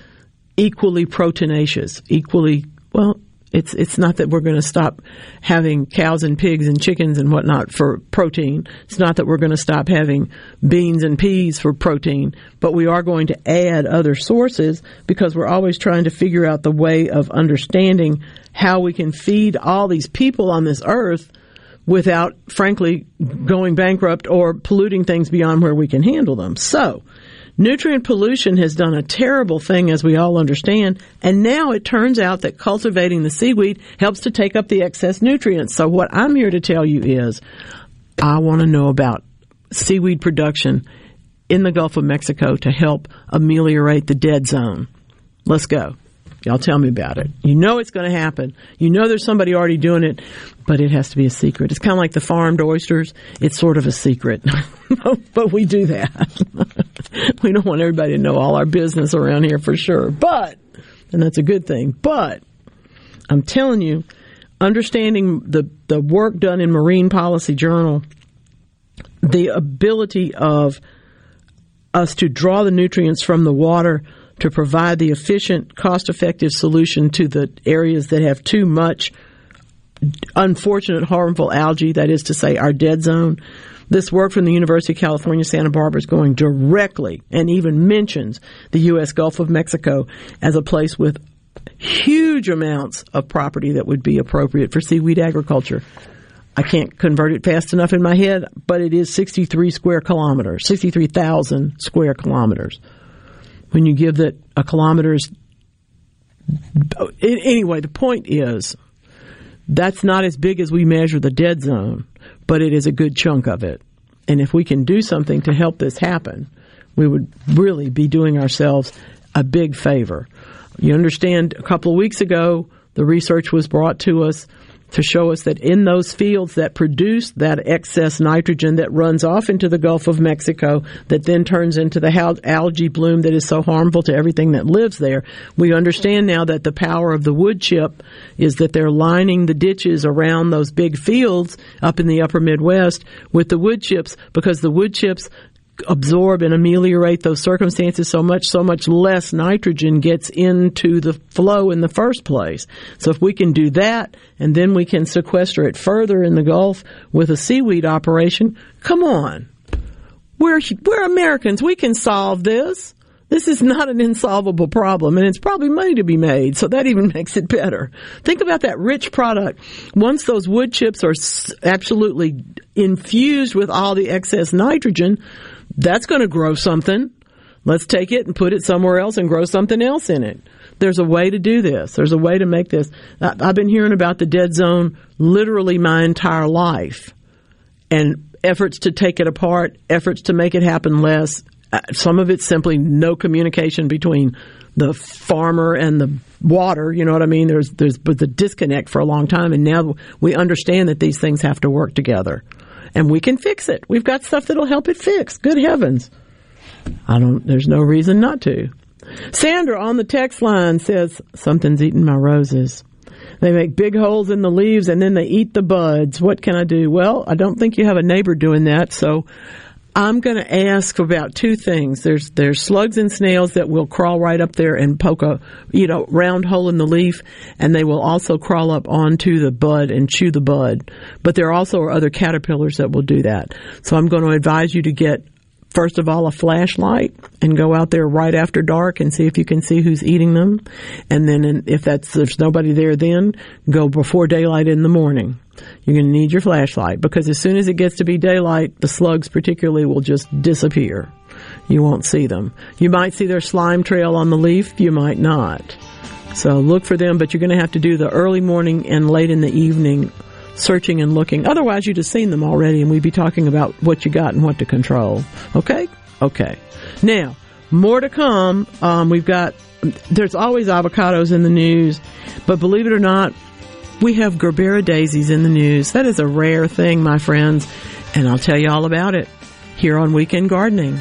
equally proteinaceous, equally, well, it's it's not that we're going to stop having cows and pigs and chickens and whatnot for protein. It's not that we're going to stop having beans and peas for protein, but we are going to add other sources because we're always trying to figure out the way of understanding how we can feed all these people on this earth without, frankly, going bankrupt or polluting things beyond where we can handle them. So Nutrient pollution has done a terrible thing, as we all understand, and now it turns out that cultivating the seaweed helps to take up the excess nutrients. So, what I'm here to tell you is I want to know about seaweed production in the Gulf of Mexico to help ameliorate the dead zone. Let's go. Y'all tell me about it. You know it's going to happen. You know there's somebody already doing it, but it has to be a secret. It's kind of like the farmed oysters. It's sort of a secret, but we do that. we don't want everybody to know all our business around here for sure, but, and that's a good thing, but I'm telling you, understanding the, the work done in Marine Policy Journal, the ability of us to draw the nutrients from the water to provide the efficient, cost effective solution to the areas that have too much unfortunate, harmful algae, that is to say, our dead zone. This work from the University of California, Santa Barbara is going directly and even mentions the U.S. Gulf of Mexico as a place with huge amounts of property that would be appropriate for seaweed agriculture. I can't convert it fast enough in my head, but it is 63 square kilometers, 63,000 square kilometers when you give that a kilometer is. Anyway, the point is that's not as big as we measure the dead zone, but it is a good chunk of it. And if we can do something to help this happen, we would really be doing ourselves a big favor. You understand, a couple of weeks ago, the research was brought to us to show us that in those fields that produce that excess nitrogen that runs off into the Gulf of Mexico, that then turns into the algae bloom that is so harmful to everything that lives there, we understand now that the power of the wood chip is that they're lining the ditches around those big fields up in the upper Midwest with the wood chips because the wood chips absorb and ameliorate those circumstances so much, so much less nitrogen gets into the flow in the first place. So if we can do that and then we can sequester it further in the Gulf with a seaweed operation, come on. We're, we're Americans. We can solve this. This is not an insolvable problem, and it's probably money to be made, so that even makes it better. Think about that rich product. Once those wood chips are absolutely infused with all the excess nitrogen, that's going to grow something. Let's take it and put it somewhere else and grow something else in it. There's a way to do this. There's a way to make this. I've been hearing about the dead zone literally my entire life. And efforts to take it apart, efforts to make it happen less. Uh, some of it's simply no communication between the farmer and the water. You know what I mean? There's there's but the disconnect for a long time, and now we understand that these things have to work together and we can fix it. We've got stuff that'll help it fix. Good heavens. I don't, there's no reason not to. Sandra on the text line says, something's eating my roses. They make big holes in the leaves and then they eat the buds. What can I do? Well, I don't think you have a neighbor doing that, so I'm going to ask about two things. There's there's slugs and snails that will crawl right up there and poke a you know round hole in the leaf, and they will also crawl up onto the bud and chew the bud. But there also are other caterpillars that will do that. So I'm going to advise you to get first of all a flashlight and go out there right after dark and see if you can see who's eating them. And then if that's there's nobody there, then go before daylight in the morning you're going to need your flashlight because as soon as it gets to be daylight, the slugs particularly will just disappear. You won't see them. You might see their slime trail on the leaf, you might not. So look for them, but you're going to have to do the early morning and late in the evening searching and looking. Otherwise, you'd have seen them already, and we'd be talking about what you got and what to control. Okay? Okay. Now, more to come. Um, we've got, there's always avocados in the news, but believe it or not, we have Gerbera daisies in the news. That is a rare thing, my friends, and I'll tell you all about it here on Weekend Gardening.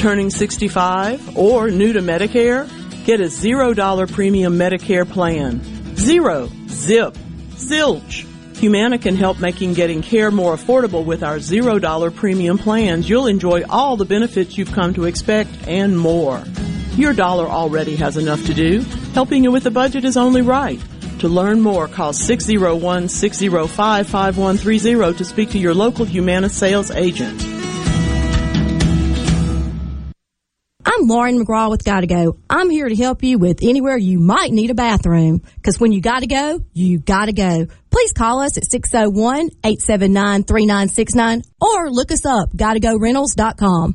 turning 65 or new to Medicare, get a $0 premium Medicare plan. Zero, zip, zilch. Humana can help making getting care more affordable with our $0 premium plans. You'll enjoy all the benefits you've come to expect and more. Your dollar already has enough to do. Helping you with the budget is only right. To learn more, call 601-605-5130 to speak to your local Humana sales agent. I'm Lauren McGraw with Gotta Go. I'm here to help you with anywhere you might need a bathroom. Cause when you gotta go, you gotta go. Please call us at 601-879-3969 or look us up, gottogorentals.com.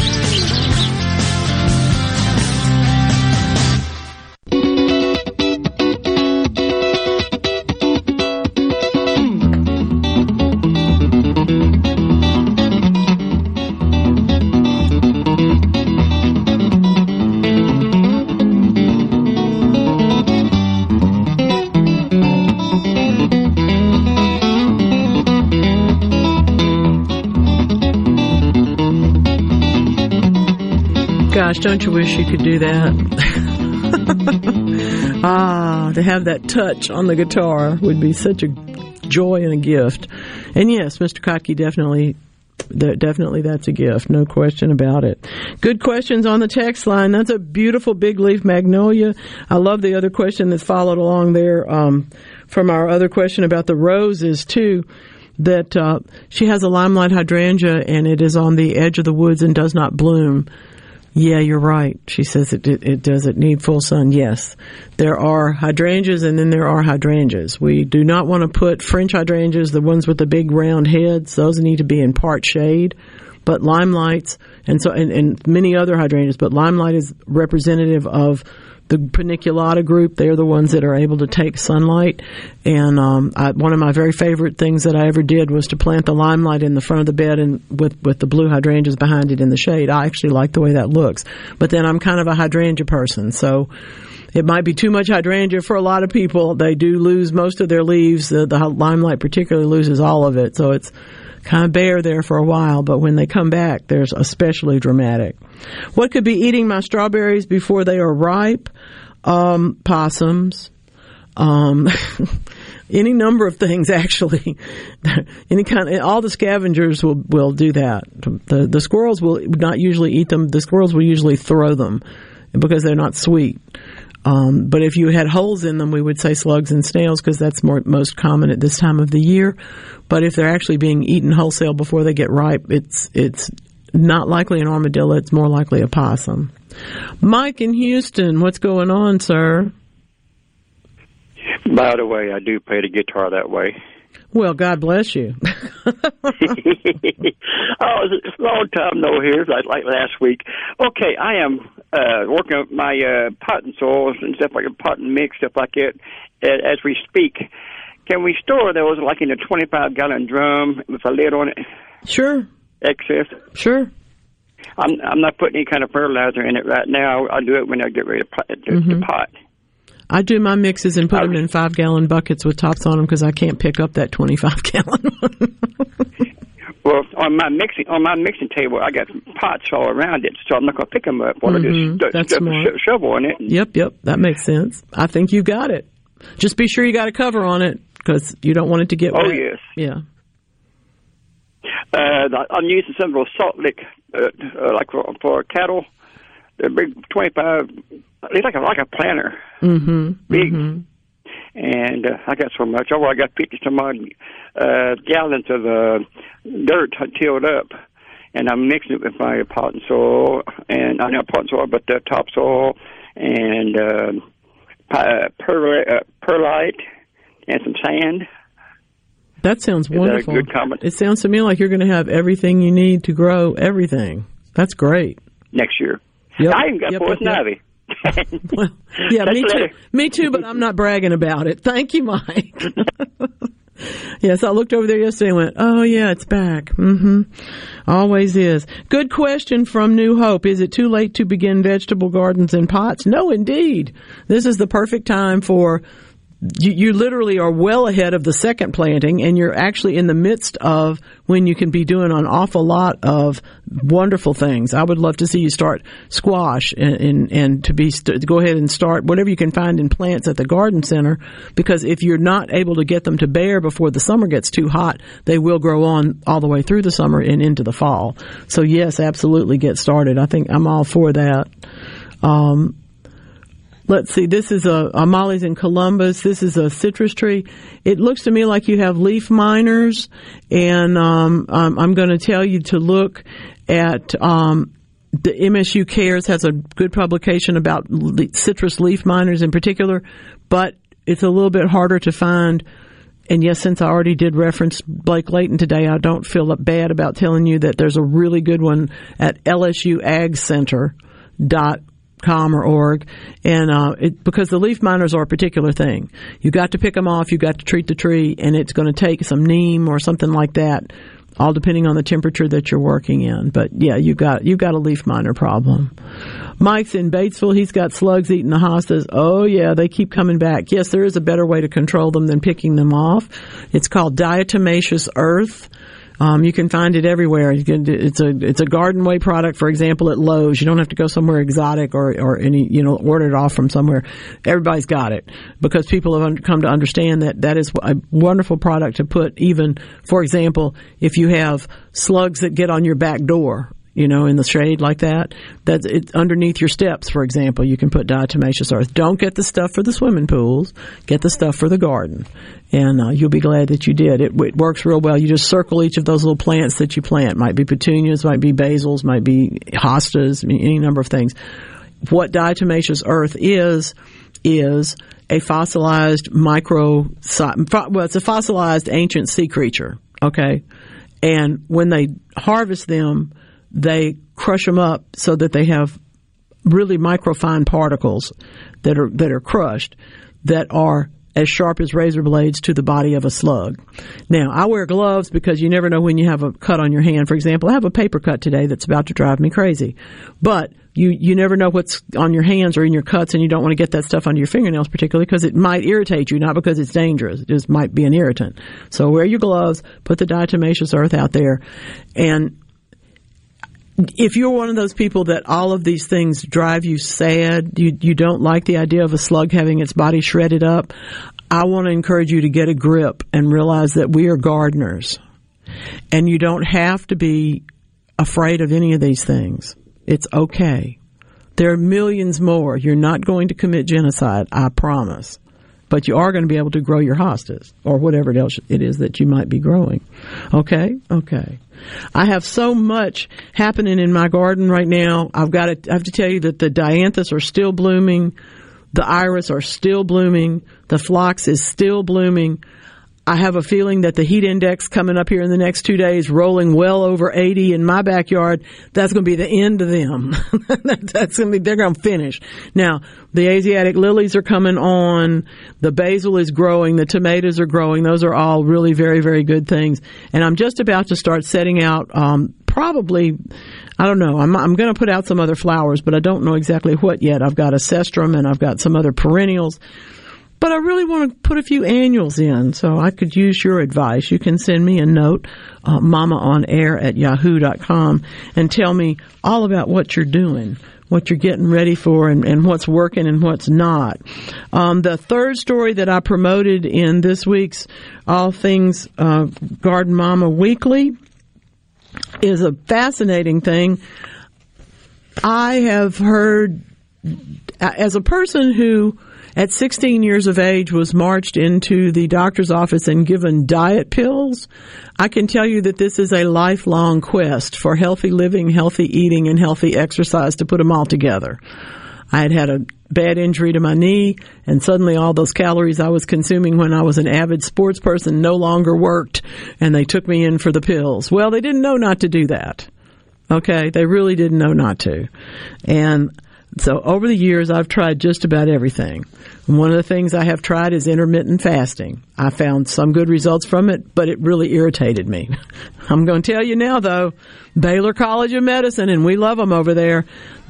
Gosh, don't you wish you could do that? ah, to have that touch on the guitar would be such a joy and a gift. And yes, Mr. Kottke definitely that definitely that's a gift, no question about it. Good questions on the text line. That's a beautiful big leaf magnolia. I love the other question that's followed along there um, from our other question about the roses too. That uh, she has a limelight hydrangea and it is on the edge of the woods and does not bloom. Yeah, you're right. She says it, it, it doesn't need full sun. Yes, there are hydrangeas and then there are hydrangeas. We do not want to put French hydrangeas, the ones with the big round heads. Those need to be in part shade. But limelights and so and, and many other hydrangeas, but limelight is representative of the paniculata group. They're the ones that are able to take sunlight. And um, I, one of my very favorite things that I ever did was to plant the limelight in the front of the bed and with with the blue hydrangeas behind it in the shade. I actually like the way that looks. But then I'm kind of a hydrangea person, so. It might be too much hydrangea for a lot of people. They do lose most of their leaves. The, the limelight particularly loses all of it, so it's kind of bare there for a while, but when they come back, there's especially dramatic. What could be eating my strawberries before they are ripe? Um, possums. Um, any number of things actually. any kind of, all the scavengers will will do that. The the squirrels will not usually eat them. The squirrels will usually throw them because they're not sweet. Um, but if you had holes in them, we would say slugs and snails because that's more, most common at this time of the year. But if they're actually being eaten wholesale before they get ripe, it's it's not likely an armadillo. It's more likely a possum. Mike in Houston, what's going on, sir? By the way, I do play the guitar that way. Well, God bless you. oh, it's a long time no here, like, like last week. Okay, I am uh, working on my uh, potting soils and stuff like a potting mix, stuff like that, as we speak. Can we store those like in a 25 gallon drum with a lid on it? Sure. Excess? Sure. I'm I'm not putting any kind of fertilizer in it right now. I'll do it when I get ready to pot. To, Mhm. to pot. I do my mixes and put them in five gallon buckets with tops on them because I can't pick up that 25 gallon. Well, on my mixing on my mixing table, I got pots all around it, so I'm not going to pick them up. I Mhm. just That's stuff smart. sho- shovel in it. Yep, yep, that makes sense. I think you got it. Just be sure you got a cover on it because you don't want it to get Oh wet. yes. Yeah. Uh, I'm using some of those salt lick, uh, uh, like for, for cattle. They're big, 25. It's like a like a planter, Mm-hmm. big. And uh, I got so much. Oh, I got fifty some odd uh, gallons of uh, dirt tilled up, and I'm mixing it with my potting soil, and I not potting soil, but the topsoil, and uh, perlite, uh, perlite, and some sand. That sounds that a wonderful. good combination? It sounds to me like you're going to have everything you need to grow everything. That's great. next year. Yep. I even got Yep, poison yep, ivy. Yeah, That's me too. Me too, but I'm not bragging about it. Thank you, Mike. yes, I looked over there yesterday and went, oh, yeah, it's back. Mm hmm Always is. Good question from New Hope. Is it too late to begin vegetable gardens in pots? No, indeed. This is the perfect time for you, you literally are well ahead of the second planting and you're actually in the midst of when you can be doing an awful lot of wonderful things. I would love to see you start squash and, and, and to be, st- go ahead and start whatever you can find in plants at the garden center because if you're not able to get them to bear before the summer gets too hot, they will grow on all the way through the summer and into the fall. So yes, absolutely get started. I think I'm all for that. Um, Let's see. This is a, a Molly's in Columbus. This is a citrus tree. It looks to me like you have leaf miners, and um, I'm, I'm going to tell you to look at um, the MSU Cares has a good publication about citrus leaf miners in particular, but it's a little bit harder to find. And yes, since I already did reference Blake Layton today, I don't feel bad about telling you that there's a really good one at LSU Ag Center dot com or org and uh, it, because the leaf miners are a particular thing you got to pick them off you got to treat the tree and it's going to take some neem or something like that all depending on the temperature that you're working in but yeah you got you got a leaf miner problem Mike's in Batesville. He's got slugs eating the hostas. Oh yeah, they keep coming back. Yes, there is a better way to control them than picking them off. It's called diatomaceous earth. Um, you can find it everywhere. Can, it's a it's a Garden Way product, for example, at Lowe's. You don't have to go somewhere exotic or or any you know order it off from somewhere. Everybody's got it because people have come to understand that that is a wonderful product to put. Even for example, if you have slugs that get on your back door you know, in the shade like that. That's it's underneath your steps, for example. You can put diatomaceous earth. Don't get the stuff for the swimming pools. Get the stuff for the garden, and uh, you'll be glad that you did. It, it works real well. You just circle each of those little plants that you plant. Might be petunias, might be basils, might be hostas, any number of things. What diatomaceous earth is is a fossilized micro. Well, it's a fossilized ancient sea creature. Okay, and when they harvest them they crush them up so that they have really microfine particles that are that are crushed that are as sharp as razor blades to the body of a slug. Now, I wear gloves because you never know when you have a cut on your hand. For example, I have a paper cut today that's about to drive me crazy. But you, you never know what's on your hands or in your cuts and you don't want to get that stuff under your fingernails particularly because it might irritate you, not because it's dangerous. It just might be an irritant. So wear your gloves, put the diatomaceous earth out there, and if you're one of those people that all of these things drive you sad, you you don't like the idea of a slug having its body shredded up, I want to encourage you to get a grip and realize that we are gardeners. And you don't have to be afraid of any of these things. It's okay. There are millions more. You're not going to commit genocide, I promise. But you are going to be able to grow your hostas or whatever else it is that you might be growing. Okay? Okay. I have so much happening in my garden right now. I've got to, I have to tell you that the dianthus are still blooming. The iris are still blooming. The phlox is still blooming. I have a feeling that the heat index coming up here in the next two days, rolling well over 80 in my backyard, that's going to be the end of them. that's going to be, they're going to finish. Now, the Asiatic lilies are coming on. The basil is growing. The tomatoes are growing. Those are all really very, very good things. And I'm just about to start setting out, um, probably, I don't know. I'm, I'm going to put out some other flowers, but I don't know exactly what yet. I've got a cestrum and I've got some other perennials but I really want to put a few annuals in, so I could use your advice. You can send me a note, uh, mamaonair at yahoo.com, and tell me all about what you're doing, what you're getting ready for, and, and what's working and what's not. Um, the third story that I promoted in this week's All Things uh, Garden Mama Weekly is a fascinating thing. I have heard, as a person who at 16 years of age was marched into the doctor's office and given diet pills. I can tell you that this is a lifelong quest for healthy living, healthy eating, and healthy exercise to put them all together. I had had a bad injury to my knee, and suddenly all those calories I was consuming when I was an avid sports person no longer worked, and they took me in for the pills. Well, they didn't know not to do that. Okay, they really didn't know not to. And so over the years, I've tried just about everything. One of the things I have tried is intermittent fasting. I found some good results from it, but it really irritated me. I'm going to tell you now, though, Baylor College of Medicine, and we love them over there.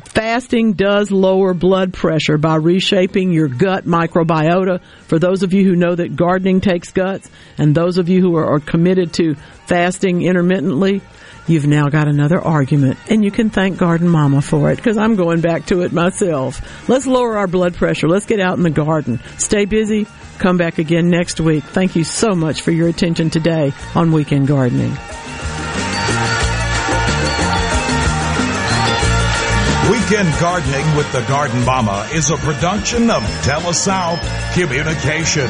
Fasting does lower blood pressure by reshaping your gut microbiota. For those of you who know that gardening takes guts, and those of you who are, are committed to fasting intermittently, You've now got another argument, and you can thank Garden Mama for it because I'm going back to it myself. Let's lower our blood pressure. Let's get out in the garden. Stay busy. Come back again next week. Thank you so much for your attention today on Weekend Gardening. Weekend Gardening with the Garden Mama is a production of TeleSouth Communication.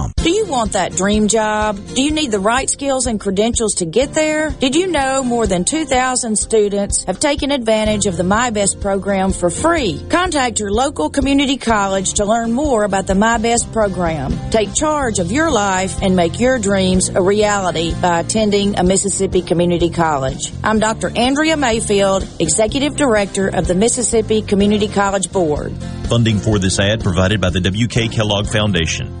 gardengardengwith.com. Do you want that dream job? Do you need the right skills and credentials to get there? Did you know more than 2,000 students have taken advantage of the MI-BEST program for free? Contact your local community college to learn more about the MI-BEST program. Take charge of your life and make your dreams a reality by attending a Mississippi community college. I'm Dr. Andrea Mayfield, Executive Director of the Mississippi Community College Board. Funding for this ad provided by the W.K. Kellogg Foundation.